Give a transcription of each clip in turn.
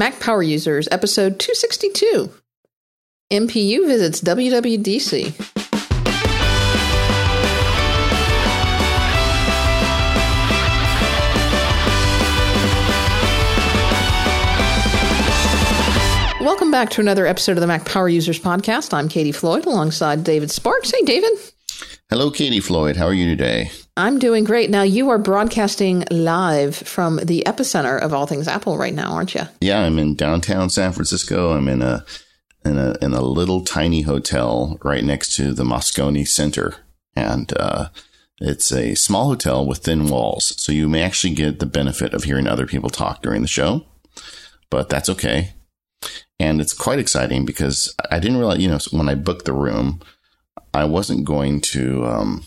Mac Power Users, episode 262. MPU visits WWDC. Welcome back to another episode of the Mac Power Users Podcast. I'm Katie Floyd alongside David Sparks. Hey, David. Hello, Katie Floyd. How are you today? I'm doing great. Now, you are broadcasting live from the epicenter of all things Apple right now, aren't you? Yeah, I'm in downtown San Francisco. I'm in a in a in a little tiny hotel right next to the Moscone Center, and uh, it's a small hotel with thin walls, so you may actually get the benefit of hearing other people talk during the show. But that's okay, and it's quite exciting because I didn't realize, you know, when I booked the room, I wasn't going to. Um,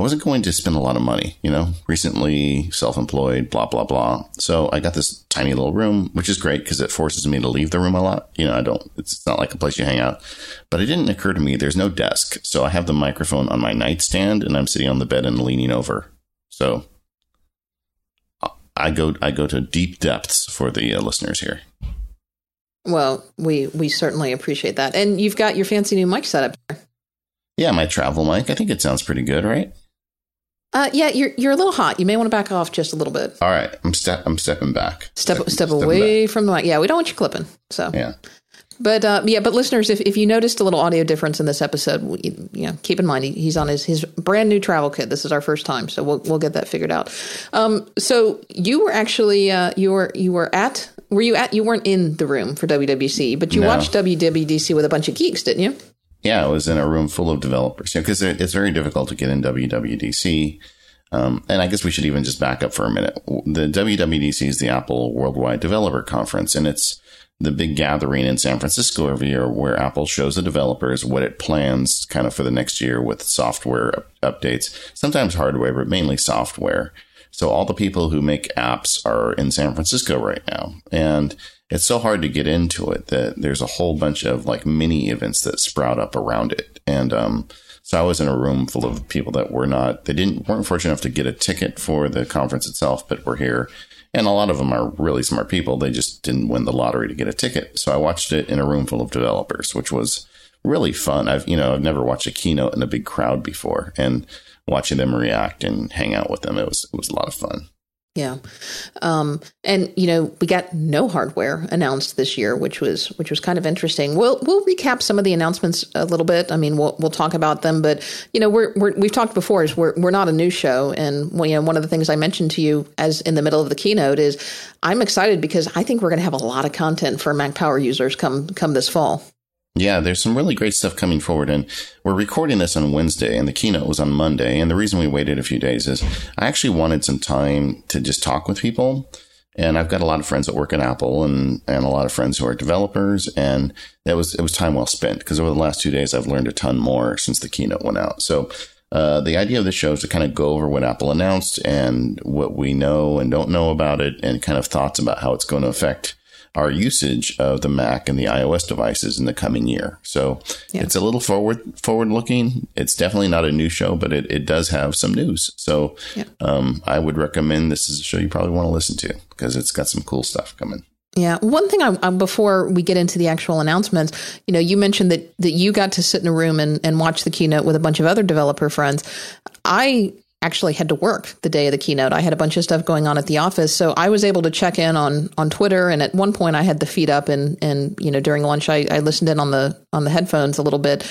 I wasn't going to spend a lot of money, you know, recently self employed, blah, blah, blah. So I got this tiny little room, which is great because it forces me to leave the room a lot. You know, I don't, it's not like a place you hang out. But it didn't occur to me there's no desk. So I have the microphone on my nightstand and I'm sitting on the bed and leaning over. So I go, I go to deep depths for the uh, listeners here. Well, we, we certainly appreciate that. And you've got your fancy new mic setup there. Yeah, my travel mic. I think it sounds pretty good, right? Uh, yeah, you're you're a little hot. You may want to back off just a little bit. All right, I'm step I'm stepping back. Step step, step away back. from the mic. Yeah, we don't want you clipping. So yeah. But uh, yeah, but listeners, if, if you noticed a little audio difference in this episode, you know, keep in mind he, he's on his, his brand new travel kit. This is our first time, so we'll we'll get that figured out. Um, so you were actually uh, you were you were at were you at you weren't in the room for WWDC, but you no. watched WWDC with a bunch of geeks, didn't you? Yeah, it was in a room full of developers because you know, it's very difficult to get in WWDC um, and I guess we should even just back up for a minute. The WWDC is the Apple Worldwide Developer Conference, and it's the big gathering in San Francisco every year where Apple shows the developers what it plans kind of for the next year with software updates, sometimes hardware, but mainly software. So all the people who make apps are in San Francisco right now. And it's so hard to get into it that there's a whole bunch of like mini events that sprout up around it. And, um, so I was in a room full of people that were not, they didn't, weren't fortunate enough to get a ticket for the conference itself, but were here. And a lot of them are really smart people. They just didn't win the lottery to get a ticket. So I watched it in a room full of developers, which was really fun. I've, you know, I've never watched a keynote in a big crowd before and watching them react and hang out with them. It was, it was a lot of fun. Yeah. Um, and you know, we got no hardware announced this year, which was which was kind of interesting. We'll we'll recap some of the announcements a little bit. I mean, we'll we'll talk about them, but you know, we're, we're we've talked before is we're we're not a new show, and well, you know, one of the things I mentioned to you as in the middle of the keynote is I'm excited because I think we're going to have a lot of content for Mac Power users come come this fall. Yeah, there's some really great stuff coming forward. And we're recording this on Wednesday, and the keynote was on Monday. And the reason we waited a few days is I actually wanted some time to just talk with people. And I've got a lot of friends that work at Apple and, and a lot of friends who are developers. And that was, it was time well spent because over the last two days, I've learned a ton more since the keynote went out. So, uh, the idea of the show is to kind of go over what Apple announced and what we know and don't know about it and kind of thoughts about how it's going to affect our usage of the Mac and the iOS devices in the coming year. So yeah. it's a little forward forward looking. It's definitely not a new show, but it, it does have some news. So yeah. um, I would recommend this is a show you probably want to listen to because it's got some cool stuff coming. Yeah. One thing I, before we get into the actual announcements, you know, you mentioned that that you got to sit in a room and, and watch the keynote with a bunch of other developer friends. I actually had to work the day of the keynote. I had a bunch of stuff going on at the office, so I was able to check in on on Twitter. And at one point, I had the feed up, and and you know during lunch, I, I listened in on the on the headphones a little bit.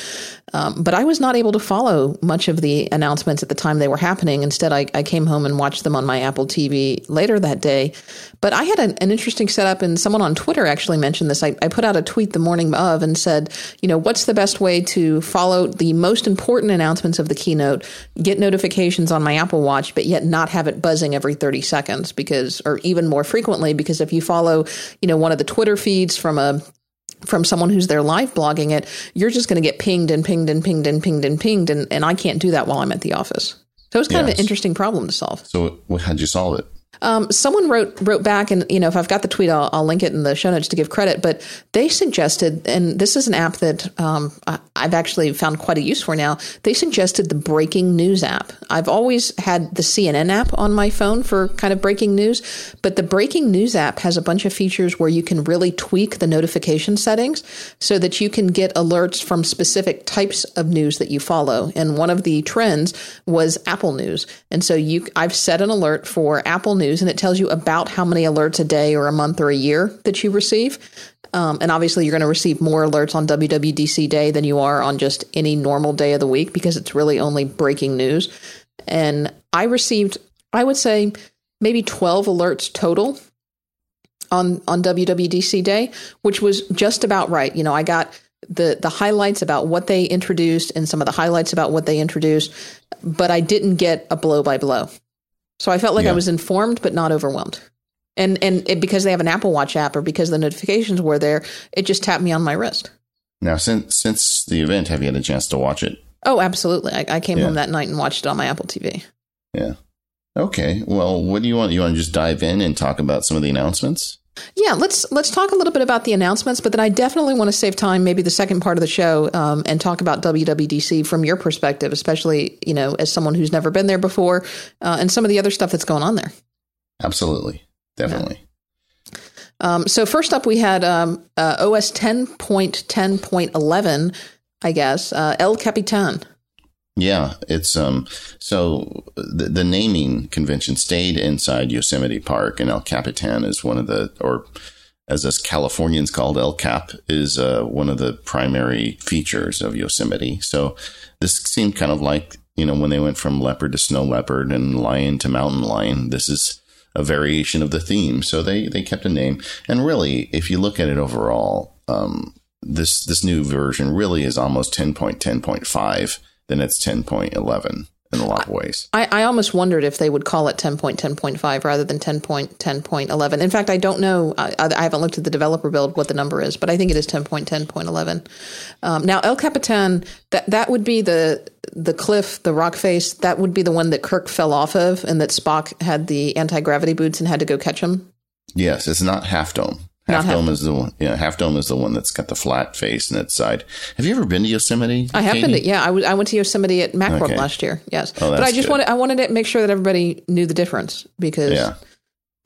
Um, but I was not able to follow much of the announcements at the time they were happening. Instead, I, I came home and watched them on my Apple TV later that day. But I had an, an interesting setup, and someone on Twitter actually mentioned this. I, I put out a tweet the morning of and said, you know, what's the best way to follow the most important announcements of the keynote, get notifications on my Apple Watch, but yet not have it buzzing every 30 seconds because, or even more frequently, because if you follow, you know, one of the Twitter feeds from a from someone who's there live blogging it, you're just going to get pinged and pinged and pinged and pinged and pinged. And, and I can't do that while I'm at the office. So it's kind yes. of an interesting problem to solve. So how'd you solve it? Um, someone wrote wrote back, and you know, if I've got the tweet, I'll, I'll, link it in the show notes to give credit. But they suggested, and this is an app that um, I, have actually found quite a use for now. They suggested the breaking news app. I've always had the CNN app on my phone for kind of breaking news, but the breaking news app has a bunch of features where you can really tweak the notification settings so that you can get alerts from specific types of news that you follow. And one of the trends was Apple News, and so you, I've set an alert for Apple News and it tells you about how many alerts a day or a month or a year that you receive. Um, and obviously, you're going to receive more alerts on WWDC day than you are on just any normal day of the week because it's really only breaking news. And I received, I would say, maybe 12 alerts total on on WWDC day, which was just about right. You know, I got the the highlights about what they introduced and some of the highlights about what they introduced, but I didn't get a blow by blow. So I felt like yeah. I was informed but not overwhelmed. And and it, because they have an Apple Watch app or because the notifications were there, it just tapped me on my wrist. Now, since since the event, have you had a chance to watch it? Oh, absolutely. I, I came yeah. home that night and watched it on my Apple TV. Yeah. Okay. Well, what do you want? You want to just dive in and talk about some of the announcements? Yeah, let's let's talk a little bit about the announcements, but then I definitely want to save time, maybe the second part of the show, um, and talk about WWDC from your perspective, especially you know as someone who's never been there before, uh, and some of the other stuff that's going on there. Absolutely, definitely. Yeah. Um, so first up, we had um, uh, OS ten point ten point eleven, I guess uh, El Capitan. Yeah, it's um. So the, the naming convention stayed inside Yosemite Park, and El Capitan is one of the, or as us Californians called El Cap, is uh, one of the primary features of Yosemite. So this seemed kind of like you know when they went from leopard to snow leopard and lion to mountain lion. This is a variation of the theme. So they they kept a name, and really, if you look at it overall, um, this this new version really is almost ten point ten point five then it's 10.11 in a lot of ways. I, I almost wondered if they would call it 10.10.5 rather than 10.10.11. In fact, I don't know. I, I, haven't looked at the developer build what the number is, but I think it is 10.10.11. Um, now, El Capitan, that, that would be the the cliff, the rock face, that would be the one that Kirk fell off of and that Spock had the anti gravity boots and had to go catch him. Yes, it's not Half Dome. Half Dome is the one. Yeah, Half Dome is the one that's got the flat face and its side. Have you ever been to Yosemite? I have Katie? been to. Yeah, I, w- I went to Yosemite at Macworld okay. last year. Yes, oh, but I just good. wanted I wanted to make sure that everybody knew the difference because yeah,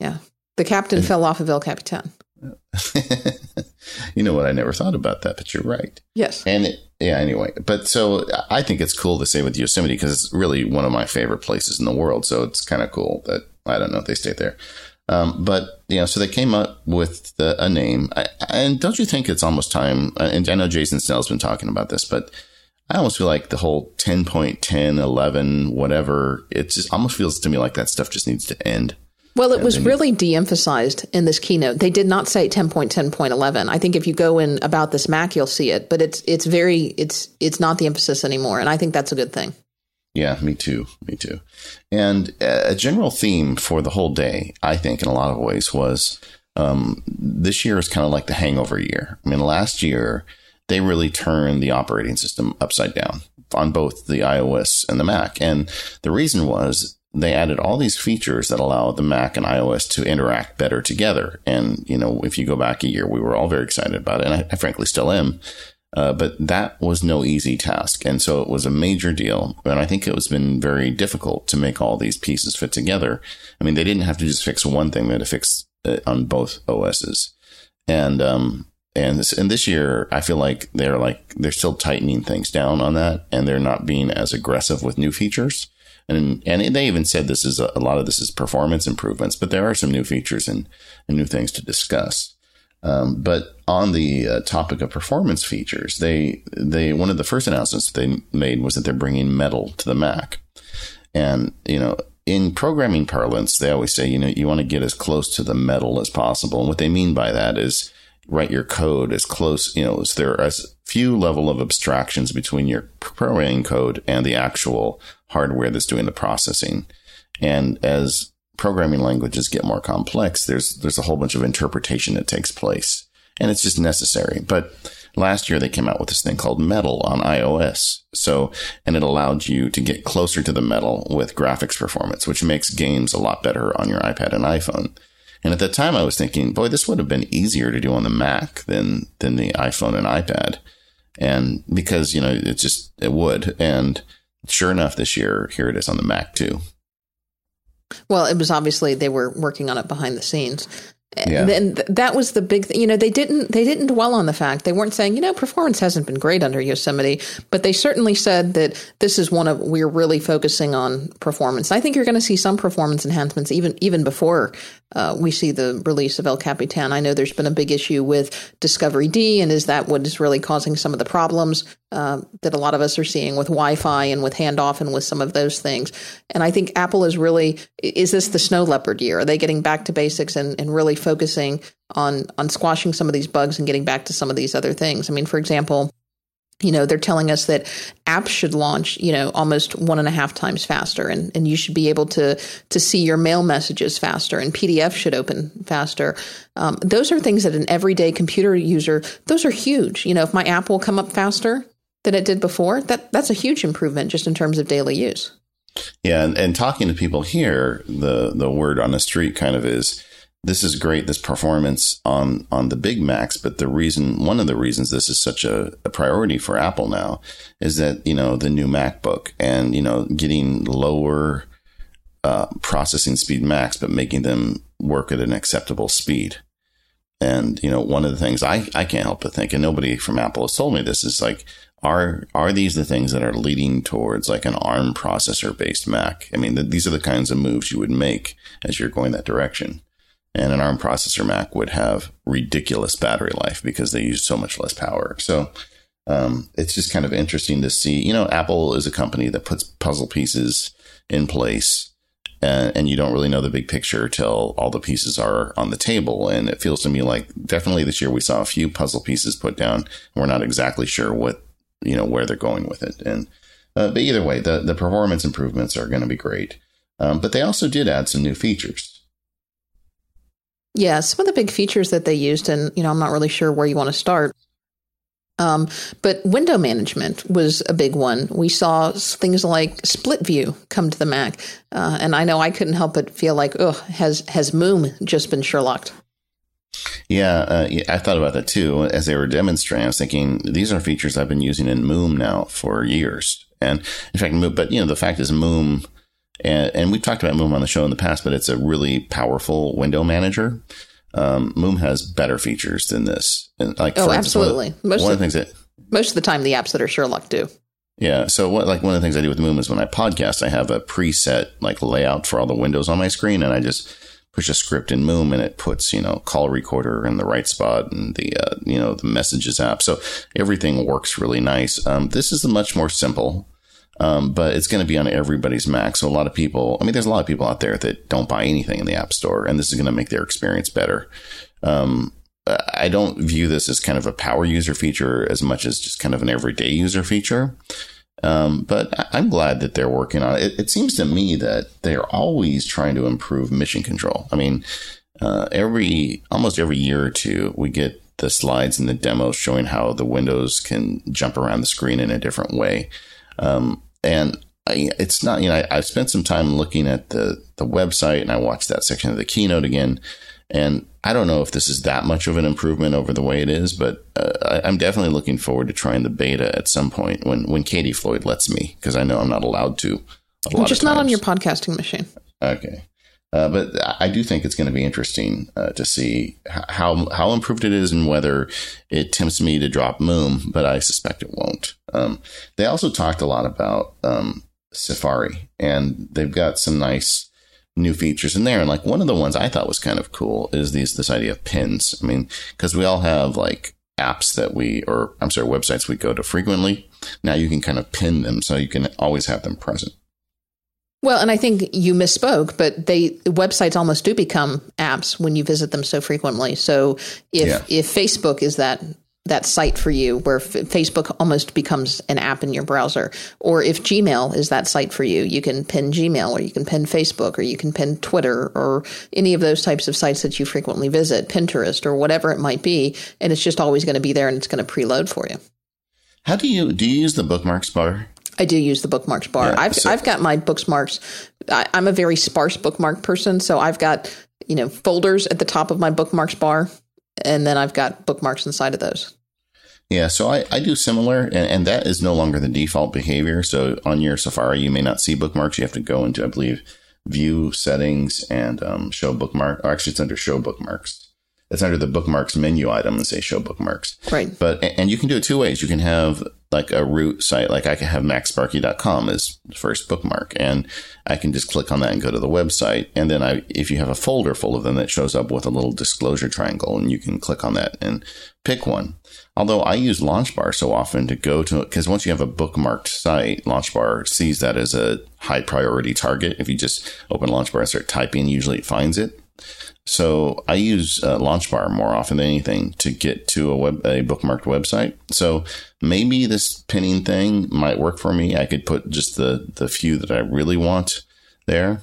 yeah, the captain fell off of El Capitan. you know what? I never thought about that, but you're right. Yes. And it, yeah, anyway, but so I think it's cool to say with Yosemite because it's really one of my favorite places in the world. So it's kind of cool that I don't know if they stayed there. Um, but you know, so they came up with the, a name, I, and don't you think it's almost time? Uh, and I know Jason Snell's been talking about this, but I almost feel like the whole 10.10, 11, whatever, it just almost feels to me like that stuff just needs to end. Well, it was really de-emphasized in this keynote. They did not say 10.10.11. I think if you go in about this Mac, you'll see it, but it's it's very it's it's not the emphasis anymore, and I think that's a good thing. Yeah, me too. Me too. And a general theme for the whole day, I think, in a lot of ways, was um, this year is kind of like the hangover year. I mean, last year, they really turned the operating system upside down on both the iOS and the Mac. And the reason was they added all these features that allow the Mac and iOS to interact better together. And, you know, if you go back a year, we were all very excited about it. And I, I frankly still am. Uh, but that was no easy task. And so it was a major deal. And I think it was been very difficult to make all these pieces fit together. I mean, they didn't have to just fix one thing, they had to fix it on both OSs. And, um, and this, and this year, I feel like they're like, they're still tightening things down on that and they're not being as aggressive with new features. And, and they even said this is a, a lot of this is performance improvements, but there are some new features and, and new things to discuss. Um, but on the uh, topic of performance features, they they one of the first announcements they made was that they're bringing Metal to the Mac, and you know in programming parlance, they always say you know you want to get as close to the metal as possible, and what they mean by that is write your code as close you know as there are as few level of abstractions between your programming code and the actual hardware that's doing the processing, and as programming languages get more complex, there's there's a whole bunch of interpretation that takes place, and it's just necessary. But last year they came out with this thing called Metal on iOS. So, and it allowed you to get closer to the Metal with graphics performance, which makes games a lot better on your iPad and iPhone. And at the time I was thinking, boy, this would have been easier to do on the Mac than, than the iPhone and iPad. And because, you know, it just, it would. And sure enough, this year, here it is on the Mac too. Well, it was obviously they were working on it behind the scenes. Yeah. And that was the big thing. You know, they didn't they didn't dwell on the fact. They weren't saying, you know, performance hasn't been great under Yosemite, but they certainly said that this is one of we're really focusing on performance. I think you're going to see some performance enhancements even even before uh, we see the release of El Capitan. I know there's been a big issue with discoveryd, and is that what is really causing some of the problems uh, that a lot of us are seeing with Wi-Fi and with handoff and with some of those things? And I think Apple is really is this the snow leopard year? Are they getting back to basics and, and really focusing on on squashing some of these bugs and getting back to some of these other things? I mean, for example you know they're telling us that apps should launch you know almost one and a half times faster and, and you should be able to to see your mail messages faster and pdf should open faster. Um, those are things that an everyday computer user those are huge. You know if my app will come up faster than it did before that that's a huge improvement just in terms of daily use. Yeah and, and talking to people here the the word on the street kind of is this is great, this performance on, on the Big Macs. But the reason, one of the reasons this is such a, a, priority for Apple now is that, you know, the new MacBook and, you know, getting lower uh, processing speed Macs, but making them work at an acceptable speed. And, you know, one of the things I, I can't help but think, and nobody from Apple has told me this, is like, are are these the things that are leading towards like an ARM processor based Mac? I mean, the, these are the kinds of moves you would make as you're going that direction and an ARM processor Mac would have ridiculous battery life because they use so much less power. So um, it's just kind of interesting to see. You know, Apple is a company that puts puzzle pieces in place. And, and you don't really know the big picture till all the pieces are on the table. And it feels to me like definitely this year we saw a few puzzle pieces put down. We're not exactly sure what, you know, where they're going with it. And, uh, but either way, the, the performance improvements are going to be great. Um, but they also did add some new features. Yeah, some of the big features that they used, and you know, I'm not really sure where you want to start. Um, but window management was a big one. We saw things like split view come to the Mac, uh, and I know I couldn't help but feel like, oh, has has Moom just been Sherlocked? Yeah, uh, I thought about that too as they were demonstrating. I was thinking these are features I've been using in Moom now for years, and in fact, but you know, the fact is Moom and, and we've talked about Moom on the show in the past, but it's a really powerful window manager. Um, Moom has better features than this. And like, oh, absolutely. Instance, one, of, most one of the things that most of the time, the apps that are Sherlock do. Yeah. So what, like one of the things I do with Moom is when I podcast, I have a preset like layout for all the windows on my screen and I just push a script in Moom and it puts, you know, call recorder in the right spot and the, uh, you know, the messages app. So everything works really nice. Um, this is a much more simple um, but it's going to be on everybody's Mac. So a lot of people, I mean, there's a lot of people out there that don't buy anything in the App Store, and this is going to make their experience better. Um, I don't view this as kind of a power user feature as much as just kind of an everyday user feature. Um, but I'm glad that they're working on it. it. it. seems to me that they're always trying to improve mission control. I mean, uh, every almost every year or two, we get the slides and the demos showing how the windows can jump around the screen in a different way. Um, and I, it's not, you know, I, have spent some time looking at the, the website and I watched that section of the keynote again. And I don't know if this is that much of an improvement over the way it is, but uh, I, am definitely looking forward to trying the beta at some point when, when Katie Floyd lets me, because I know I'm not allowed to. Just not on your podcasting machine. Okay. Uh, but I do think it's going to be interesting uh, to see how how improved it is and whether it tempts me to drop Moom, but I suspect it won't. Um, they also talked a lot about um, Safari, and they've got some nice new features in there. And like one of the ones I thought was kind of cool is these this idea of pins. I mean, because we all have like apps that we, or I'm sorry, websites we go to frequently. Now you can kind of pin them so you can always have them present. Well, and I think you misspoke, but they websites almost do become apps when you visit them so frequently. So if yeah. if Facebook is that that site for you where F- Facebook almost becomes an app in your browser. Or if Gmail is that site for you, you can pin Gmail or you can pin Facebook or you can pin Twitter or any of those types of sites that you frequently visit, Pinterest or whatever it might be. And it's just always going to be there and it's going to preload for you. How do you do you use the bookmarks bar? I do use the bookmarks bar. Yeah, I've so- I've got my bookmarks. I, I'm a very sparse bookmark person, so I've got you know folders at the top of my bookmarks bar and then I've got bookmarks inside of those. Yeah, so I, I do similar, and, and that is no longer the default behavior. So on your Safari, you may not see bookmarks. You have to go into, I believe, View Settings and um, Show Bookmark. Or actually, it's under Show Bookmarks. It's under the bookmarks menu item and say Show Bookmarks. Right. But and you can do it two ways. You can have like a root site, like I can have macsparky.com as first bookmark, and I can just click on that and go to the website. And then I, if you have a folder full of them, that shows up with a little disclosure triangle, and you can click on that and pick one. Although I use LaunchBar so often to go to, because once you have a bookmarked site, LaunchBar sees that as a high priority target. If you just open LaunchBar and start typing, usually it finds it. So I use uh, LaunchBar more often than anything to get to a web a bookmarked website. So maybe this pinning thing might work for me. I could put just the the few that I really want there.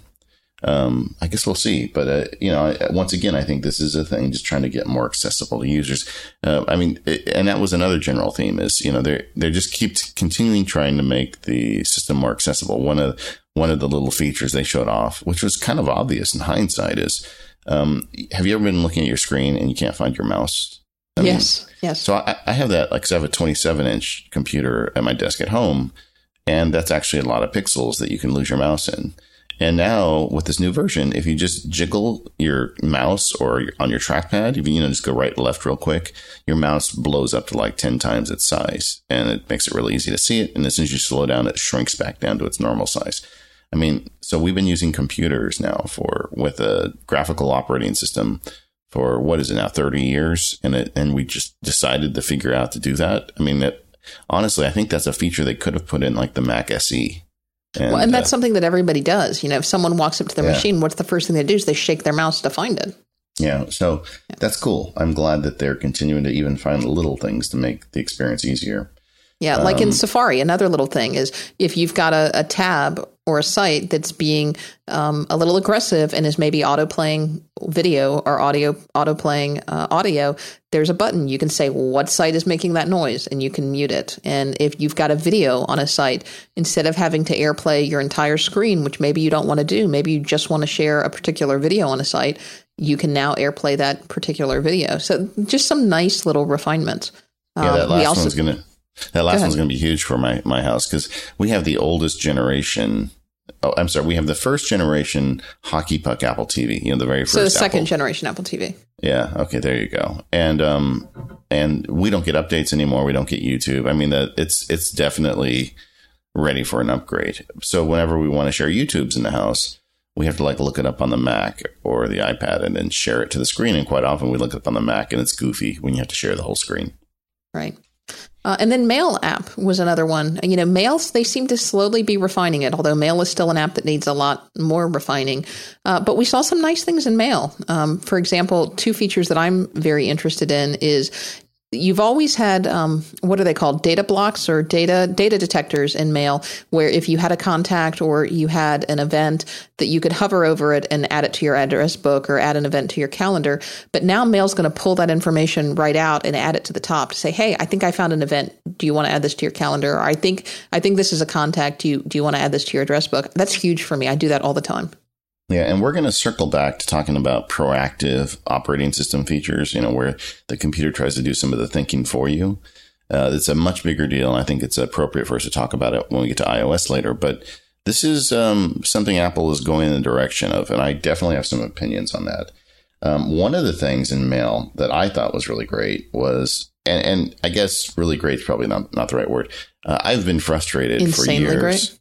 Um, I guess we'll see. But uh, you know, once again, I think this is a thing just trying to get more accessible to users. Uh, I mean, it, and that was another general theme is you know they they just keep continuing trying to make the system more accessible. One of one of the little features they showed off, which was kind of obvious in hindsight, is um, have you ever been looking at your screen and you can't find your mouse? I yes, mean, yes. So I, I, have that, like, cause I have a 27 inch computer at my desk at home, and that's actually a lot of pixels that you can lose your mouse in. And now with this new version, if you just jiggle your mouse or on your trackpad, if you, you know, just go right left real quick, your mouse blows up to like 10 times its size and it makes it really easy to see it. And as soon as you slow down, it shrinks back down to its normal size. I mean, so we've been using computers now for with a graphical operating system for what is it now, 30 years. And it, and we just decided to figure out to do that. I mean, that honestly, I think that's a feature they could have put in like the Mac SE. And, well, and that's uh, something that everybody does. You know, if someone walks up to their yeah. machine, what's the first thing they do is they shake their mouse to find it. Yeah, so yeah. that's cool. I'm glad that they're continuing to even find little things to make the experience easier. Yeah, like um, in Safari, another little thing is if you've got a, a tab or a site that's being um, a little aggressive and is maybe auto playing video or audio auto playing uh, audio, there's a button you can say what site is making that noise and you can mute it. And if you've got a video on a site, instead of having to AirPlay your entire screen, which maybe you don't want to do, maybe you just want to share a particular video on a site, you can now AirPlay that particular video. So just some nice little refinements. Yeah, that um, last also, one's gonna that last one's going to be huge for my, my house because we have the oldest generation. Oh, I'm sorry. We have the first generation hockey puck Apple TV. You know, the very first. So the second Apple. generation Apple TV. Yeah. Okay. There you go. And um, and we don't get updates anymore. We don't get YouTube. I mean, that it's it's definitely ready for an upgrade. So whenever we want to share YouTubes in the house, we have to like look it up on the Mac or the iPad and then share it to the screen. And quite often we look it up on the Mac and it's goofy when you have to share the whole screen. Right. Uh, and then Mail app was another one. You know, Mails, they seem to slowly be refining it, although Mail is still an app that needs a lot more refining. Uh, but we saw some nice things in Mail. Um, for example, two features that I'm very interested in is You've always had um, what are they called? Data blocks or data data detectors in mail, where if you had a contact or you had an event, that you could hover over it and add it to your address book or add an event to your calendar. But now Mail's going to pull that information right out and add it to the top to say, "Hey, I think I found an event. Do you want to add this to your calendar?" Or I think I think this is a contact. Do you do you want to add this to your address book? That's huge for me. I do that all the time. Yeah, and we're going to circle back to talking about proactive operating system features, you know, where the computer tries to do some of the thinking for you. Uh, it's a much bigger deal. And I think it's appropriate for us to talk about it when we get to iOS later. But this is um, something Apple is going in the direction of, and I definitely have some opinions on that. Um, one of the things in Mail that I thought was really great was, and, and I guess really great is probably not, not the right word. Uh, I've been frustrated Insanely for years. Great?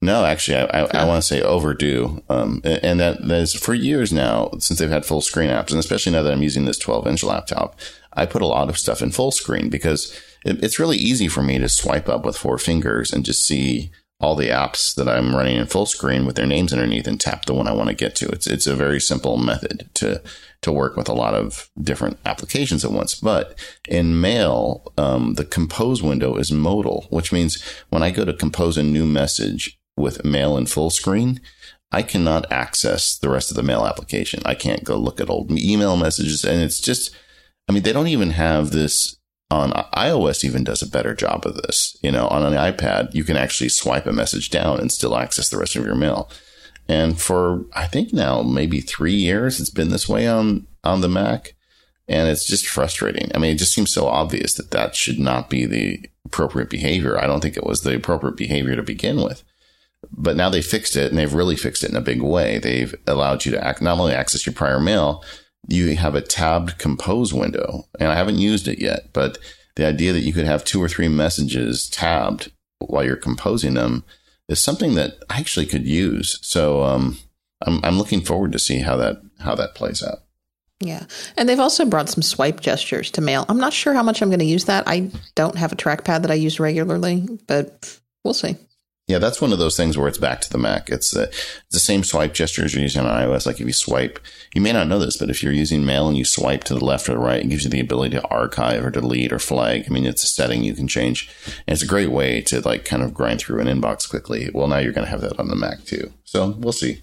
No, actually, I, I, I want to say overdue. Um, and that, that is for years now, since they've had full screen apps, and especially now that I'm using this 12 inch laptop, I put a lot of stuff in full screen because it, it's really easy for me to swipe up with four fingers and just see all the apps that I'm running in full screen with their names underneath and tap the one I want to get to. It's, it's a very simple method to to work with a lot of different applications at once. But in Mail, um, the compose window is modal, which means when I go to compose a new message with Mail in full screen, I cannot access the rest of the Mail application. I can't go look at old email messages. And it's just, I mean, they don't even have this on iOS even does a better job of this. You know, on an iPad, you can actually swipe a message down and still access the rest of your mail. And for, I think now maybe three years, it's been this way on, on the Mac. And it's just frustrating. I mean, it just seems so obvious that that should not be the appropriate behavior. I don't think it was the appropriate behavior to begin with. But now they fixed it and they've really fixed it in a big way. They've allowed you to act, not only access your prior mail, you have a tabbed compose window. And I haven't used it yet, but the idea that you could have two or three messages tabbed while you're composing them is something that I actually could use. So um, I'm I'm looking forward to see how that how that plays out. Yeah. And they've also brought some swipe gestures to mail. I'm not sure how much I'm going to use that. I don't have a trackpad that I use regularly, but we'll see. Yeah, that's one of those things where it's back to the Mac. It's the, it's the same swipe gestures you're using on iOS. Like if you swipe, you may not know this, but if you're using Mail and you swipe to the left or the right, it gives you the ability to archive or delete or flag. I mean, it's a setting you can change. And it's a great way to like kind of grind through an inbox quickly. Well, now you're going to have that on the Mac too. So we'll see.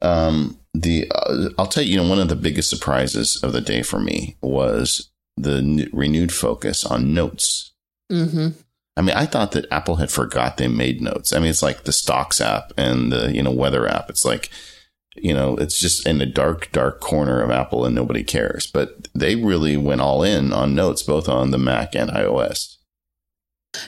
Um, the, uh, I'll tell you, you know, one of the biggest surprises of the day for me was the n- renewed focus on notes. Mm-hmm. I mean, I thought that Apple had forgot they made notes. I mean, it's like the stocks app and the, you know, weather app. It's like, you know, it's just in a dark, dark corner of Apple and nobody cares. But they really went all in on notes, both on the Mac and iOS.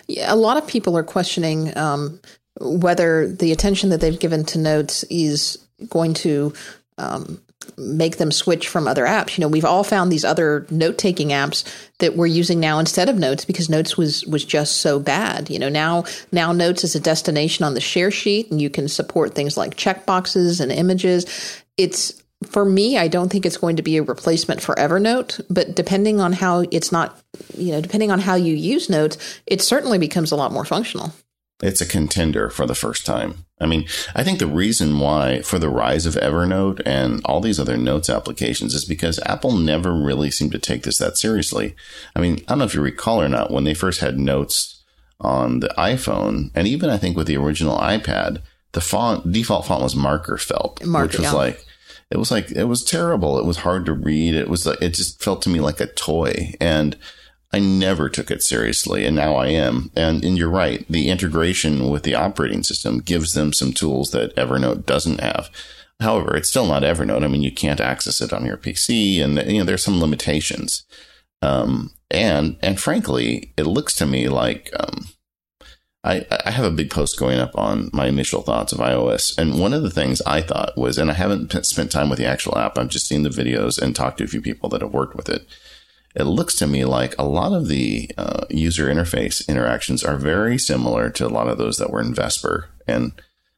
Yeah, a lot of people are questioning um, whether the attention that they've given to notes is going to um, make them switch from other apps. You know, we've all found these other note taking apps that we're using now instead of Notes because Notes was was just so bad. You know, now now Notes is a destination on the share sheet, and you can support things like checkboxes and images. It's for me, I don't think it's going to be a replacement for Evernote, but depending on how it's not, you know, depending on how you use Notes, it certainly becomes a lot more functional it's a contender for the first time. I mean, I think the reason why for the rise of Evernote and all these other notes applications is because Apple never really seemed to take this that seriously. I mean, I don't know if you recall or not, when they first had notes on the iPhone, and even I think with the original iPad, the font default font was marker felt, Marker, which was yeah. like it was like it was terrible. It was hard to read. It was like it just felt to me like a toy and I never took it seriously, and now I am. And, and you're right. The integration with the operating system gives them some tools that Evernote doesn't have. However, it's still not Evernote. I mean, you can't access it on your PC, and you know there's some limitations. Um, and and frankly, it looks to me like um, I, I have a big post going up on my initial thoughts of iOS. And one of the things I thought was, and I haven't spent time with the actual app, I've just seen the videos and talked to a few people that have worked with it. It looks to me like a lot of the uh, user interface interactions are very similar to a lot of those that were in Vesper. And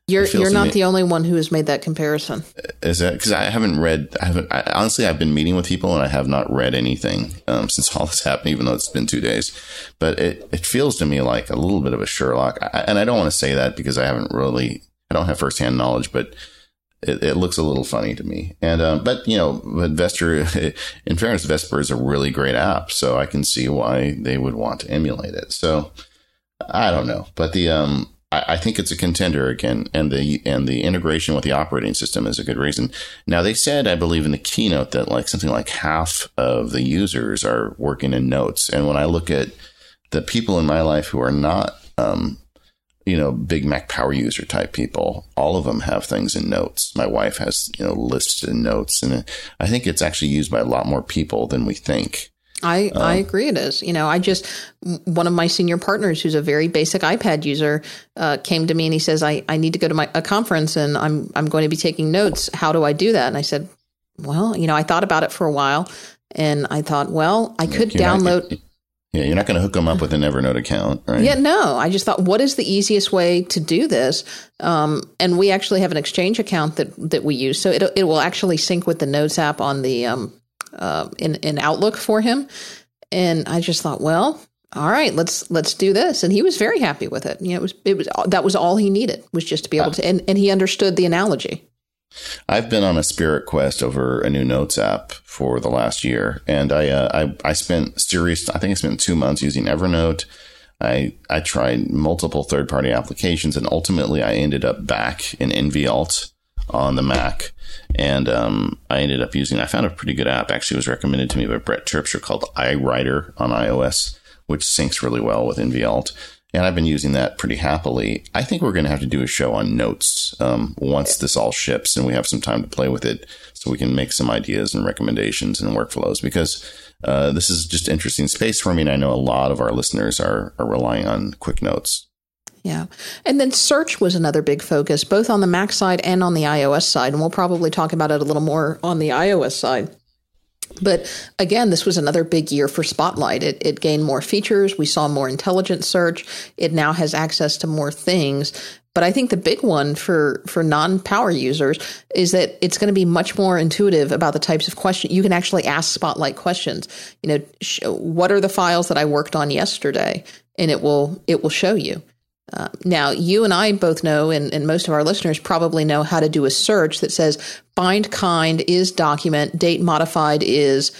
You're you're not me- the only one who has made that comparison. is that because I haven't read, I haven't, I, honestly, I've been meeting with people and I have not read anything um, since all this happened, even though it's been two days. But it, it feels to me like a little bit of a Sherlock. I, and I don't want to say that because I haven't really, I don't have firsthand knowledge, but it, it looks a little funny to me. And, um, but you know, Vesper, in fairness, Vesper is a really great app. So I can see why they would want to emulate it. So I don't know, but the, um, I, I think it's a contender again, and the and the integration with the operating system is a good reason. Now they said, I believe in the keynote that like something like half of the users are working in Notes, and when I look at the people in my life who are not, um, you know, big Mac power user type people, all of them have things in Notes. My wife has you know lists in Notes, and I think it's actually used by a lot more people than we think. I, I agree it is. You know, I just, one of my senior partners who's a very basic iPad user uh, came to me and he says, I, I need to go to my, a conference and I'm, I'm going to be taking notes. How do I do that? And I said, well, you know, I thought about it for a while and I thought, well, I could You're not- download. Yeah, you're not going to hook them up with an Evernote account, right? Yeah, no. I just thought, what is the easiest way to do this? Um, and we actually have an Exchange account that that we use, so it it will actually sync with the Notes app on the um, uh, in in Outlook for him. And I just thought, well, all right, let's let's do this. And he was very happy with it. You know, it was it was that was all he needed was just to be able to, and and he understood the analogy. I've been on a spirit quest over a new notes app for the last year, and I uh, I, I spent serious. I think I spent two months using Evernote. I I tried multiple third party applications, and ultimately I ended up back in NVAlt on the Mac, and um, I ended up using. I found a pretty good app. Actually, was recommended to me by Brett Terpstra called iWriter on iOS, which syncs really well with NVAlt and I've been using that pretty happily. I think we're going to have to do a show on notes um, once this all ships and we have some time to play with it, so we can make some ideas and recommendations and workflows because uh, this is just interesting space for me, and I know a lot of our listeners are are relying on quick notes. Yeah. And then search was another big focus, both on the Mac side and on the iOS side. And we'll probably talk about it a little more on the iOS side. But again, this was another big year for Spotlight. It, it, gained more features. We saw more intelligent search. It now has access to more things. But I think the big one for, for non power users is that it's going to be much more intuitive about the types of questions. You can actually ask Spotlight questions. You know, sh- what are the files that I worked on yesterday? And it will, it will show you. Uh, now, you and I both know, and, and, most of our listeners probably know how to do a search that says bind kind is document, date modified is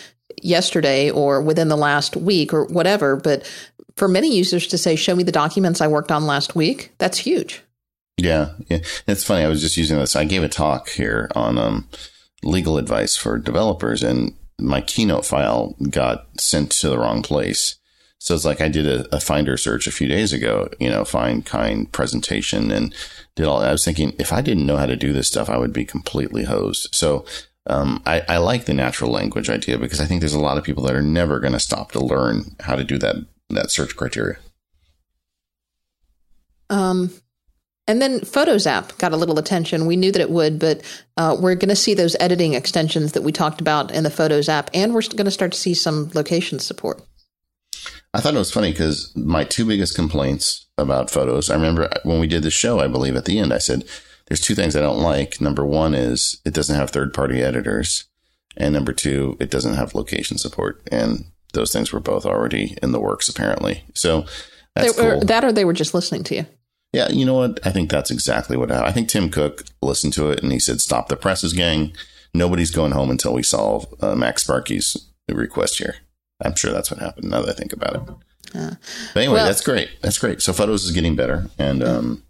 yesterday or within the last week or whatever. But for many users to say, show me the documents I worked on last week, that's huge. Yeah. yeah. It's funny. I was just using this. I gave a talk here on um, legal advice for developers, and my keynote file got sent to the wrong place. So it's like I did a, a, finder search a few days ago, you know, find kind presentation and did all I was thinking if I didn't know how to do this stuff, I would be completely hosed. So um, I, I, like the natural language idea because I think there's a lot of people that are never going to stop to learn how to do that that search criteria. Um, and then Photos app got a little attention. We knew that it would, but uh, we're going to see those editing extensions that we talked about in the Photos app, and we're going to start to see some location support. I thought it was funny because my two biggest complaints about photos, I remember when we did the show, I believe at the end, I said, there's two things I don't like. Number one is it doesn't have third party editors. And number two, it doesn't have location support. And those things were both already in the works, apparently. So that's cool. That or they were just listening to you. Yeah, you know what? I think that's exactly what happened. I think Tim Cook listened to it and he said, stop the presses, gang. Nobody's going home until we solve uh, MacSparky's request here. I'm sure that's what happened now that I think about it. Uh, but anyway, well, that's great. That's great. So Photos is getting better, and um,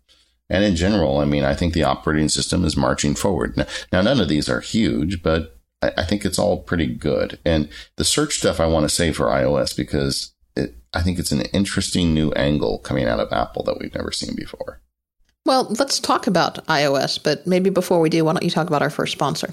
and in general, I mean, I think the operating system is marching forward. Now, now none of these are huge, but I, I, think it's all pretty good. And the search stuff I want to say for iOS because it, I think it's an interesting new angle coming out of Apple that we've never seen before. Well, let's talk about iOS, but maybe before we do, why don't you talk about our first sponsor?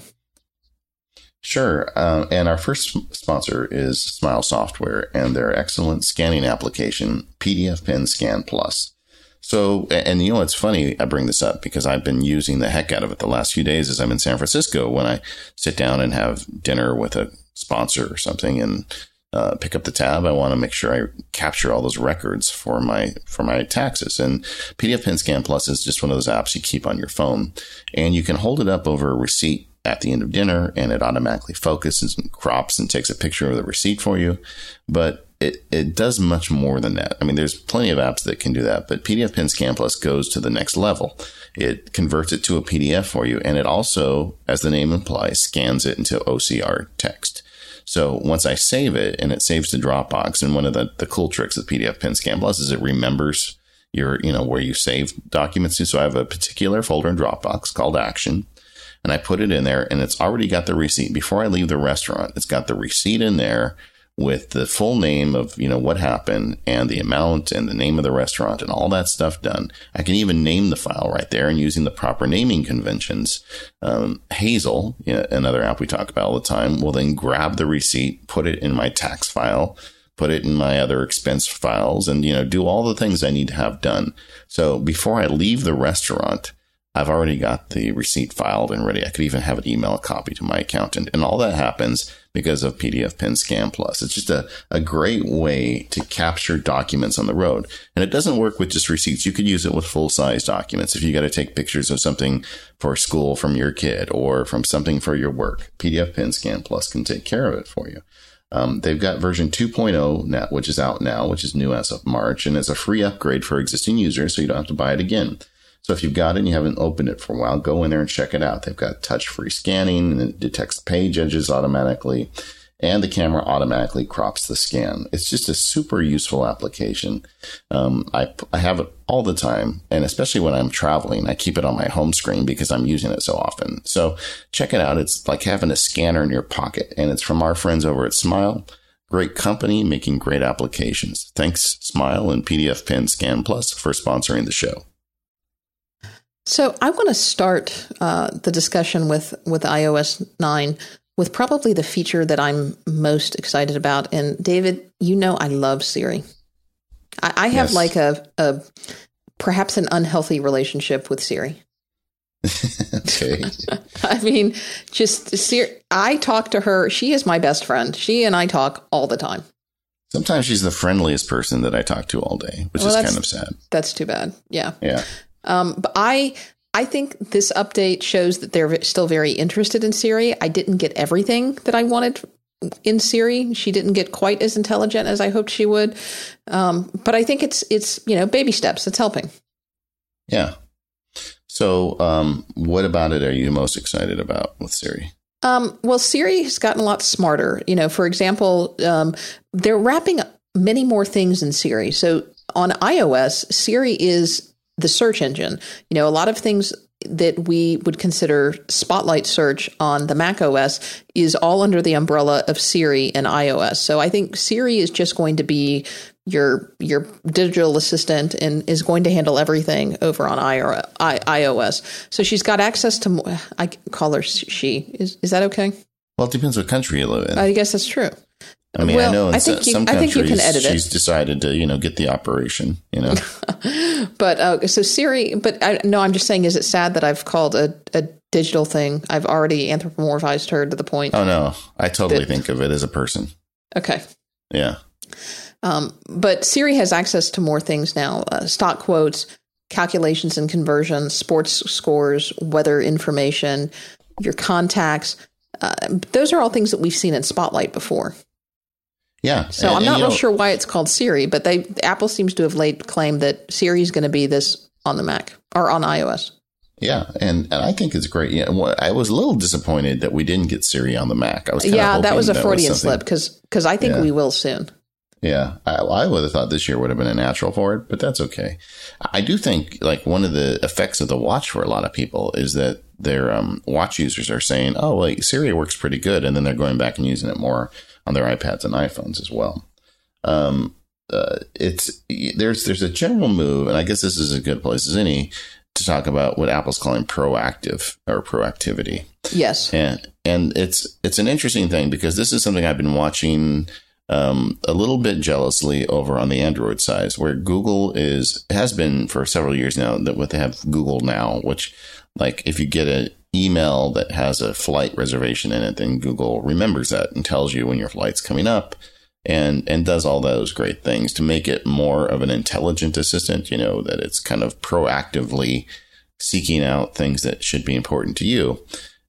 Sure. Uh, and our first sponsor is Smile Software and their excellent scanning application, PDF Pen Scan Plus. So, and you know, it's funny I bring this up because I've been using the heck out of it the last few days as I'm in San Francisco when I sit down and have dinner with a sponsor or something and uh, pick up the tab. I want to make sure I capture all those records for my for my taxes. And PDF Pen Scan Plus is just one of those apps you keep on your phone, and you can hold it up over a receipt at the end of dinner and it automatically focuses and crops and takes a picture of the receipt for you. But it, it does much more than that. I mean, there's plenty of apps that can do that, but PDF Pen Scan Plus goes to the next level. It converts it to a PDF for you. And it also, as the name implies, scans it into OCR text. So once I save it and it saves to Dropbox, and one of the, the cool tricks of PDF Pen Scan Plus is it remembers your, you know, where you save documents to. So I have a particular folder in Dropbox called Action and I put it in there and it's already got the receipt before I leave the restaurant. It's got the receipt in there with the full name of, you know, what happened and the amount and the name of the restaurant and all that stuff done. I can even name the file right there and using the proper naming conventions. Um, Hazel, you know, another app we talk about all the time, will then grab the receipt, put it in my tax file, put it in my other expense files and, you know, do all the things I need to have done. So before I leave the restaurant, I've already got the receipt filed and ready. I could even have it email a copy to my accountant. And all that happens because of PDF Pen Scan Plus. It's just a, a great way to capture documents on the road. And it doesn't work with just receipts. You could use it with full size documents. If you got to take pictures of something for school from your kid or from something for your work, PDF Pen Scan Plus can take care of it for you. Um, they've got version 2.0 now, which is out now, which is new as of March, and is a free upgrade for existing users, so you don't have to buy it again. So if you've got it and you haven't opened it for a while, go in there and check it out. They've got touch free scanning and it detects page edges automatically and the camera automatically crops the scan. It's just a super useful application. Um, I, I have it all the time, and especially when I'm traveling, I keep it on my home screen because I'm using it so often. So check it out. It's like having a scanner in your pocket, and it's from our friends over at Smile. Great company making great applications. Thanks, Smile and PDF Pen Scan Plus for sponsoring the show. So I want to start uh, the discussion with with iOS nine with probably the feature that I'm most excited about. And David, you know, I love Siri. I, I have yes. like a, a perhaps an unhealthy relationship with Siri. okay. I mean, just Siri. I talk to her. She is my best friend. She and I talk all the time. Sometimes she's the friendliest person that I talk to all day, which well, is kind of sad. That's too bad. Yeah. Yeah. Um, but I I think this update shows that they're still very interested in Siri. I didn't get everything that I wanted in Siri. She didn't get quite as intelligent as I hoped she would. Um, but I think it's it's you know baby steps. It's helping. Yeah. So, um, what about it are you most excited about with Siri? Um, well, Siri has gotten a lot smarter. You know, for example, um, they're wrapping many more things in Siri. So on iOS, Siri is the search engine. You know, a lot of things that we would consider spotlight search on the Mac OS is all under the umbrella of Siri and iOS. So I think Siri is just going to be your your digital assistant and is going to handle everything over on iOS. So she's got access to I call her she. Is is that okay? Well, it depends what country you live in. I guess that's true. I mean, well, I know in I think you, some countries I think you can edit she's it. decided to, you know, get the operation, you know. but uh, so Siri, but I, no, I'm just saying, is it sad that I've called a, a digital thing? I've already anthropomorphized her to the point. Oh no, I totally that, think of it as a person. Okay. Yeah. Um, but Siri has access to more things now: uh, stock quotes, calculations and conversions, sports scores, weather information, your contacts. Uh, those are all things that we've seen in Spotlight before. Yeah. So and, I'm not real sure why it's called Siri, but they Apple seems to have laid claim that Siri is going to be this on the Mac or on iOS. Yeah, and, and I think it's great. Yeah, I was a little disappointed that we didn't get Siri on the Mac. I was yeah, that was a Freudian slip because because I think yeah. we will soon. Yeah, I, I would have thought this year would have been a natural for it, but that's okay. I do think like one of the effects of the watch for a lot of people is that their um, watch users are saying, "Oh, like Siri works pretty good," and then they're going back and using it more on their iPads and iPhones as well. Um, uh, it's there's there's a general move, and I guess this is as good a place as any to talk about what Apple's calling proactive or proactivity. Yes, and and it's it's an interesting thing because this is something I've been watching um, a little bit jealously over on the Android side, where Google is has been for several years now that what they have Google Now, which like if you get an email that has a flight reservation in it, then Google remembers that and tells you when your flight's coming up and and does all those great things to make it more of an intelligent assistant, you know, that it's kind of proactively seeking out things that should be important to you.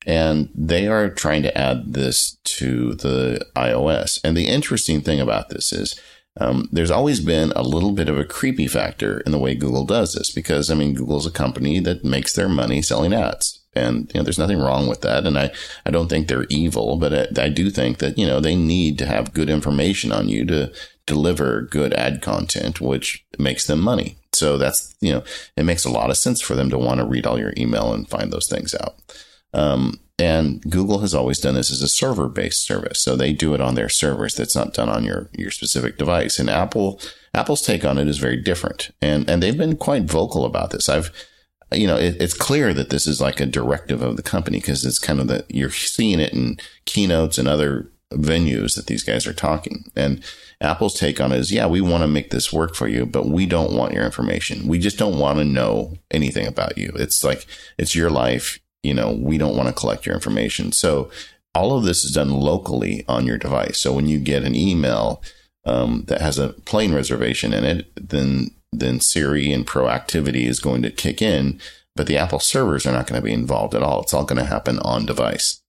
And they are trying to add this to the iOS. And the interesting thing about this is um, there's always been a little bit of a creepy factor in the way Google does this because, I mean, Google's a company that makes their money selling ads. And, you know, there's nothing wrong with that. And I, I don't think they're evil, but I, I do think that, you know, they need to have good information on you to deliver good ad content, which makes them money. So that's, you know, it makes a lot of sense for them to want to read all your email and find those things out. Um, and Google has always done this as a server based service. So they do it on their servers. That's not done on your, your specific device. And Apple, Apple's take on it is very different. And, and they've been quite vocal about this. I've, you know, it, it's clear that this is like a directive of the company because it's kind of that you're seeing it in keynotes and other venues that these guys are talking. And Apple's take on it is, yeah, we want to make this work for you, but we don't want your information. We just don't want to know anything about you. It's like, it's your life. You know, we don't want to collect your information. So all of this is done locally on your device. So when you get an email, um, that has a plane reservation in it, then then Siri and proactivity is going to kick in, but the Apple servers are not going to be involved at all. It's all going to happen on device.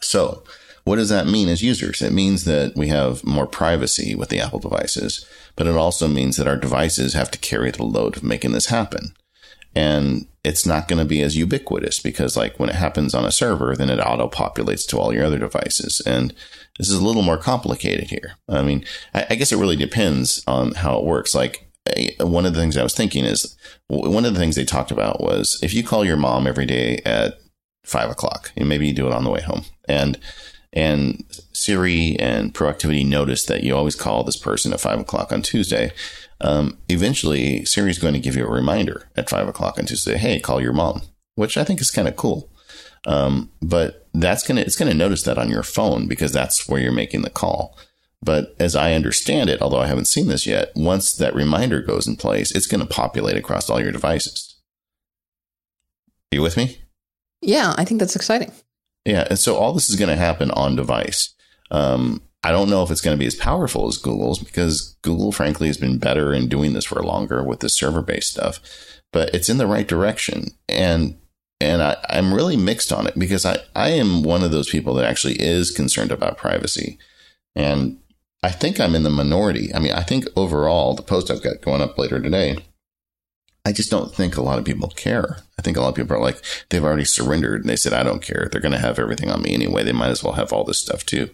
So, what does that mean as users? It means that we have more privacy with the Apple devices, but it also means that our devices have to carry the load of making this happen. and it's not going to be as ubiquitous because like when it happens on a server, then it auto populates to all your other devices. And this is a little more complicated here. I mean, I, guess it really depends on how it works. Like one of the things I was thinking is one of the things they talked about was if you call your mom every day at five o'clock, and maybe you do it on the way home, and and Siri and Proactivity notice that you always call this person at five o'clock on Tuesday. Um, eventually, Siri is going to give you a reminder at five o'clock on Tuesday. Hey, call your mom, which I think is kind of cool. Um, but that's gonna it's gonna notice that on your phone because that's where you're making the call. But as I understand it, although I haven't seen this yet, once that reminder goes in place, it's going to populate across all your devices. Are you with me? Yeah, I think that's exciting. Yeah, and so all this is going to happen on device. Um, I don't know if it's going to be as powerful as Google's because Google, frankly, has been better in doing this for longer with the server based stuff, but it's in the right direction. And and I, I'm really mixed on it because I, I am one of those people that actually is concerned about privacy. And I think I'm in the minority. I mean, I think overall, the post I've got going up later today, I just don't think a lot of people care. I think a lot of people are like, they've already surrendered and they said, I don't care. They're going to have everything on me anyway. They might as well have all this stuff too.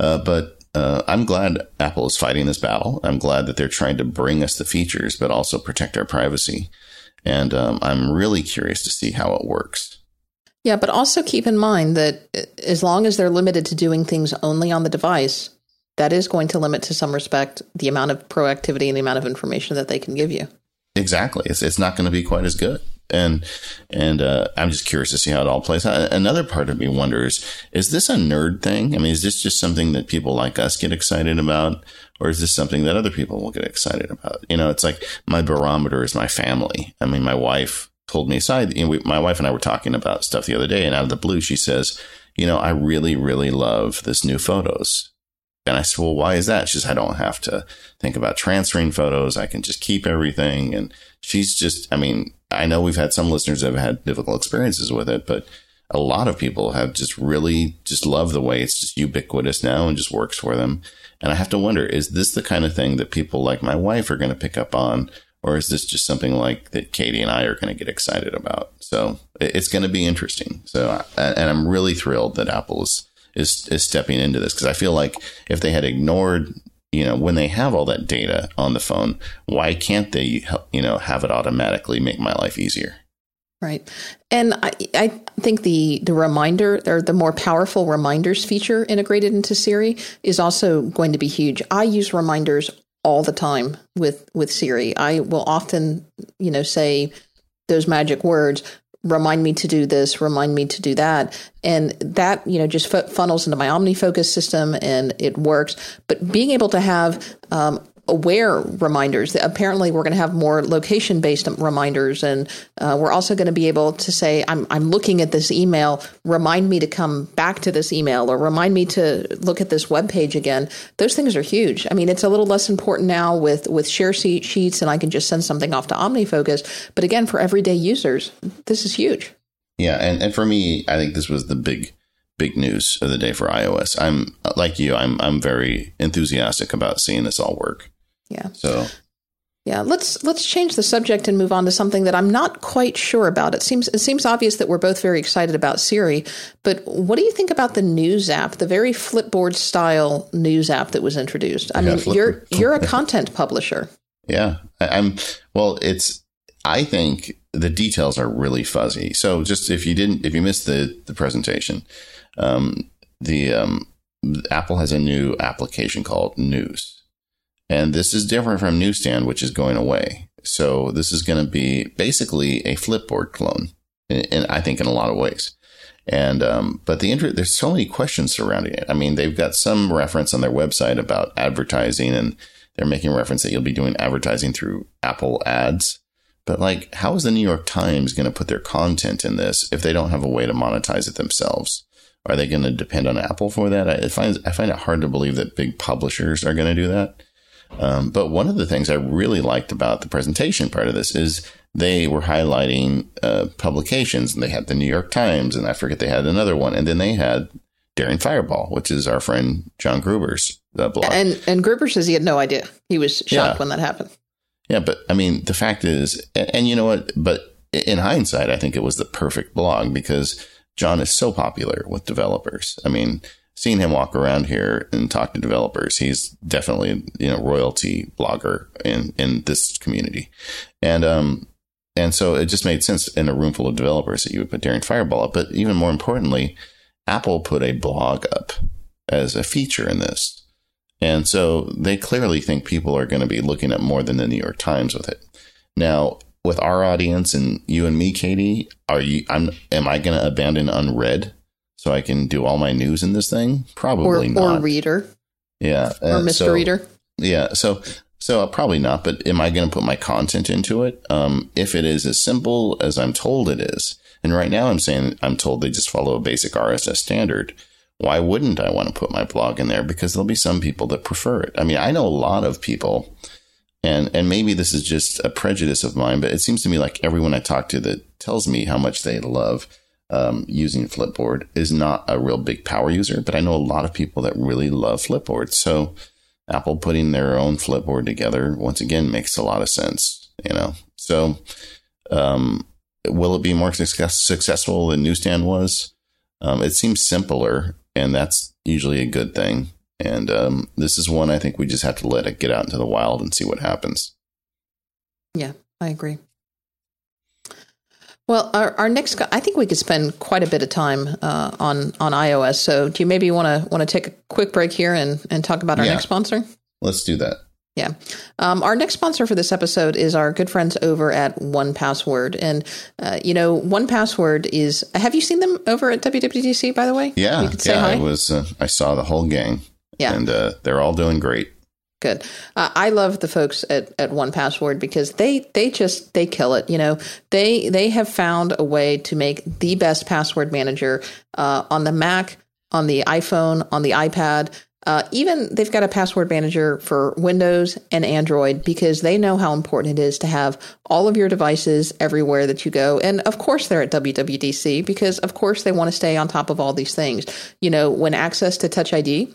Uh, but uh, I'm glad Apple is fighting this battle. I'm glad that they're trying to bring us the features, but also protect our privacy. And um, I'm really curious to see how it works. Yeah, but also keep in mind that as long as they're limited to doing things only on the device, that is going to limit to some respect the amount of proactivity and the amount of information that they can give you. Exactly. It's, it's not going to be quite as good. And, and, uh, I'm just curious to see how it all plays out. Another part of me wonders, is this a nerd thing? I mean, is this just something that people like us get excited about? Or is this something that other people will get excited about? You know, it's like my barometer is my family. I mean, my wife pulled me aside. You know, we, my wife and I were talking about stuff the other day and out of the blue, she says, you know, I really, really love this new photos and I said, well, why is that? She says, I don't have to think about transferring photos. I can just keep everything. And she's just, I mean, I know we've had some listeners that have had difficult experiences with it, but a lot of people have just really just love the way it's just ubiquitous now and just works for them. And I have to wonder, is this the kind of thing that people like my wife are going to pick up on? Or is this just something like that Katie and I are going to get excited about? So it's going to be interesting. So, and I'm really thrilled that Apple is is stepping into this. Because I feel like if they had ignored you know when they have all that data on the phone why can't they you know have it automatically make my life easier? Right. And i i think the the reminder or the more powerful reminders feature integrated into siri is also going to be huge. I use reminders all the time with with siri. I will often you know say those magic words remind me to do this, remind me to do that. And that, you know, just f- funnels into my OmniFocus system and it works. But being able to have um, aware reminders. Apparently, we're going to have more location based reminders, and uh, we're also going to be able to say, I'm, I'm looking at this email, remind me to come back to this email, or remind me to look at this web page again. Those things are huge. I mean, it's a little less important now with, with share sheets, and I can just send something off to OmniFocus. But again, for everyday users, this is huge. Yeah, and, and for me, I think this was the big big news of the day for iOS. I'm like you, I'm I'm very enthusiastic about seeing this all work. Yeah. So yeah, let's let's change the subject and move on to something that I'm not quite sure about. It seems it seems obvious that we're both very excited about Siri, but what do you think about the news app, the very Flipboard style news app that was introduced? I yeah, mean, you're you're a content publisher. Yeah, I'm. Well, it's. I think the details are really fuzzy. So, just if you didn't, if you missed the the presentation, um, the um, Apple has a new application called News and this is different from Newsstand, which is going away. So this is going to be basically a Flipboard clone, and I think in a lot of ways. And um, but the inter- there's so many questions surrounding it. I mean, they've got some reference on their website about advertising, and they're making reference that you'll be doing advertising through Apple Ads. But like, how is the New York Times going to put their content in this if they don't have a way to monetize it themselves? Are they going to depend on Apple for that? I find I find it hard to believe that big publishers are going to do that. Um, but one of the things I really liked about the presentation part of this is they were highlighting uh, publications, and they had the New York Times, and I forget they had another one, and then they had Daring Fireball, which is our friend John Gruber's uh, blog. And and Gruber says he had no idea. He was shocked yeah. when that happened. Yeah, but I mean, the fact is, and, and you know what? But in hindsight, I think it was the perfect blog because John is so popular with developers. I mean, seeing him walk around here and talk to developers, he's definitely you know royalty blogger in in this community, and um and so it just made sense in a room full of developers that you would put Daring Fireball up. But even more importantly, Apple put a blog up as a feature in this. And so they clearly think people are going to be looking at more than the New York Times with it. Now, with our audience and you and me, Katie, are you? I'm. Am I going to abandon unread so I can do all my news in this thing? Probably or, not. Or reader. Yeah. Or Mr. So, Reader. Yeah. So so uh, probably not. But am I going to put my content into it? Um, if it is as simple as I'm told it is, and right now I'm saying I'm told they just follow a basic RSS standard. Why wouldn't I want to put my blog in there? Because there'll be some people that prefer it. I mean, I know a lot of people and and maybe this is just a prejudice of mine, but it seems to me like everyone I talk to that tells me how much they love um, using Flipboard is not a real big power user. But I know a lot of people that really love Flipboard. So Apple putting their own Flipboard together once again makes a lot of sense. You know, so um, will it be more success- successful than Newsstand was? Um, it seems simpler, and that's usually a good thing. And um, this is one I think we just have to let it get out into the wild and see what happens. Yeah, I agree. Well, our, our next, I think we could spend quite a bit of time uh, on on iOS. So, do you maybe want to want to take a quick break here and and talk about our yeah. next sponsor? Let's do that. Yeah. Um, our next sponsor for this episode is our good friends over at 1Password. And, uh, you know, 1Password is, have you seen them over at WWDC, by the way? Yeah. yeah. I was, uh, I saw the whole gang. Yeah. And uh, they're all doing great. Good. Uh, I love the folks at, at 1Password because they they just they kill it. You know, they they have found a way to make the best password manager uh, on the Mac, on the iPhone, on the iPad. Uh, even they've got a password manager for Windows and Android because they know how important it is to have all of your devices everywhere that you go. And of course, they're at WWDC because, of course, they want to stay on top of all these things. You know, when access to Touch ID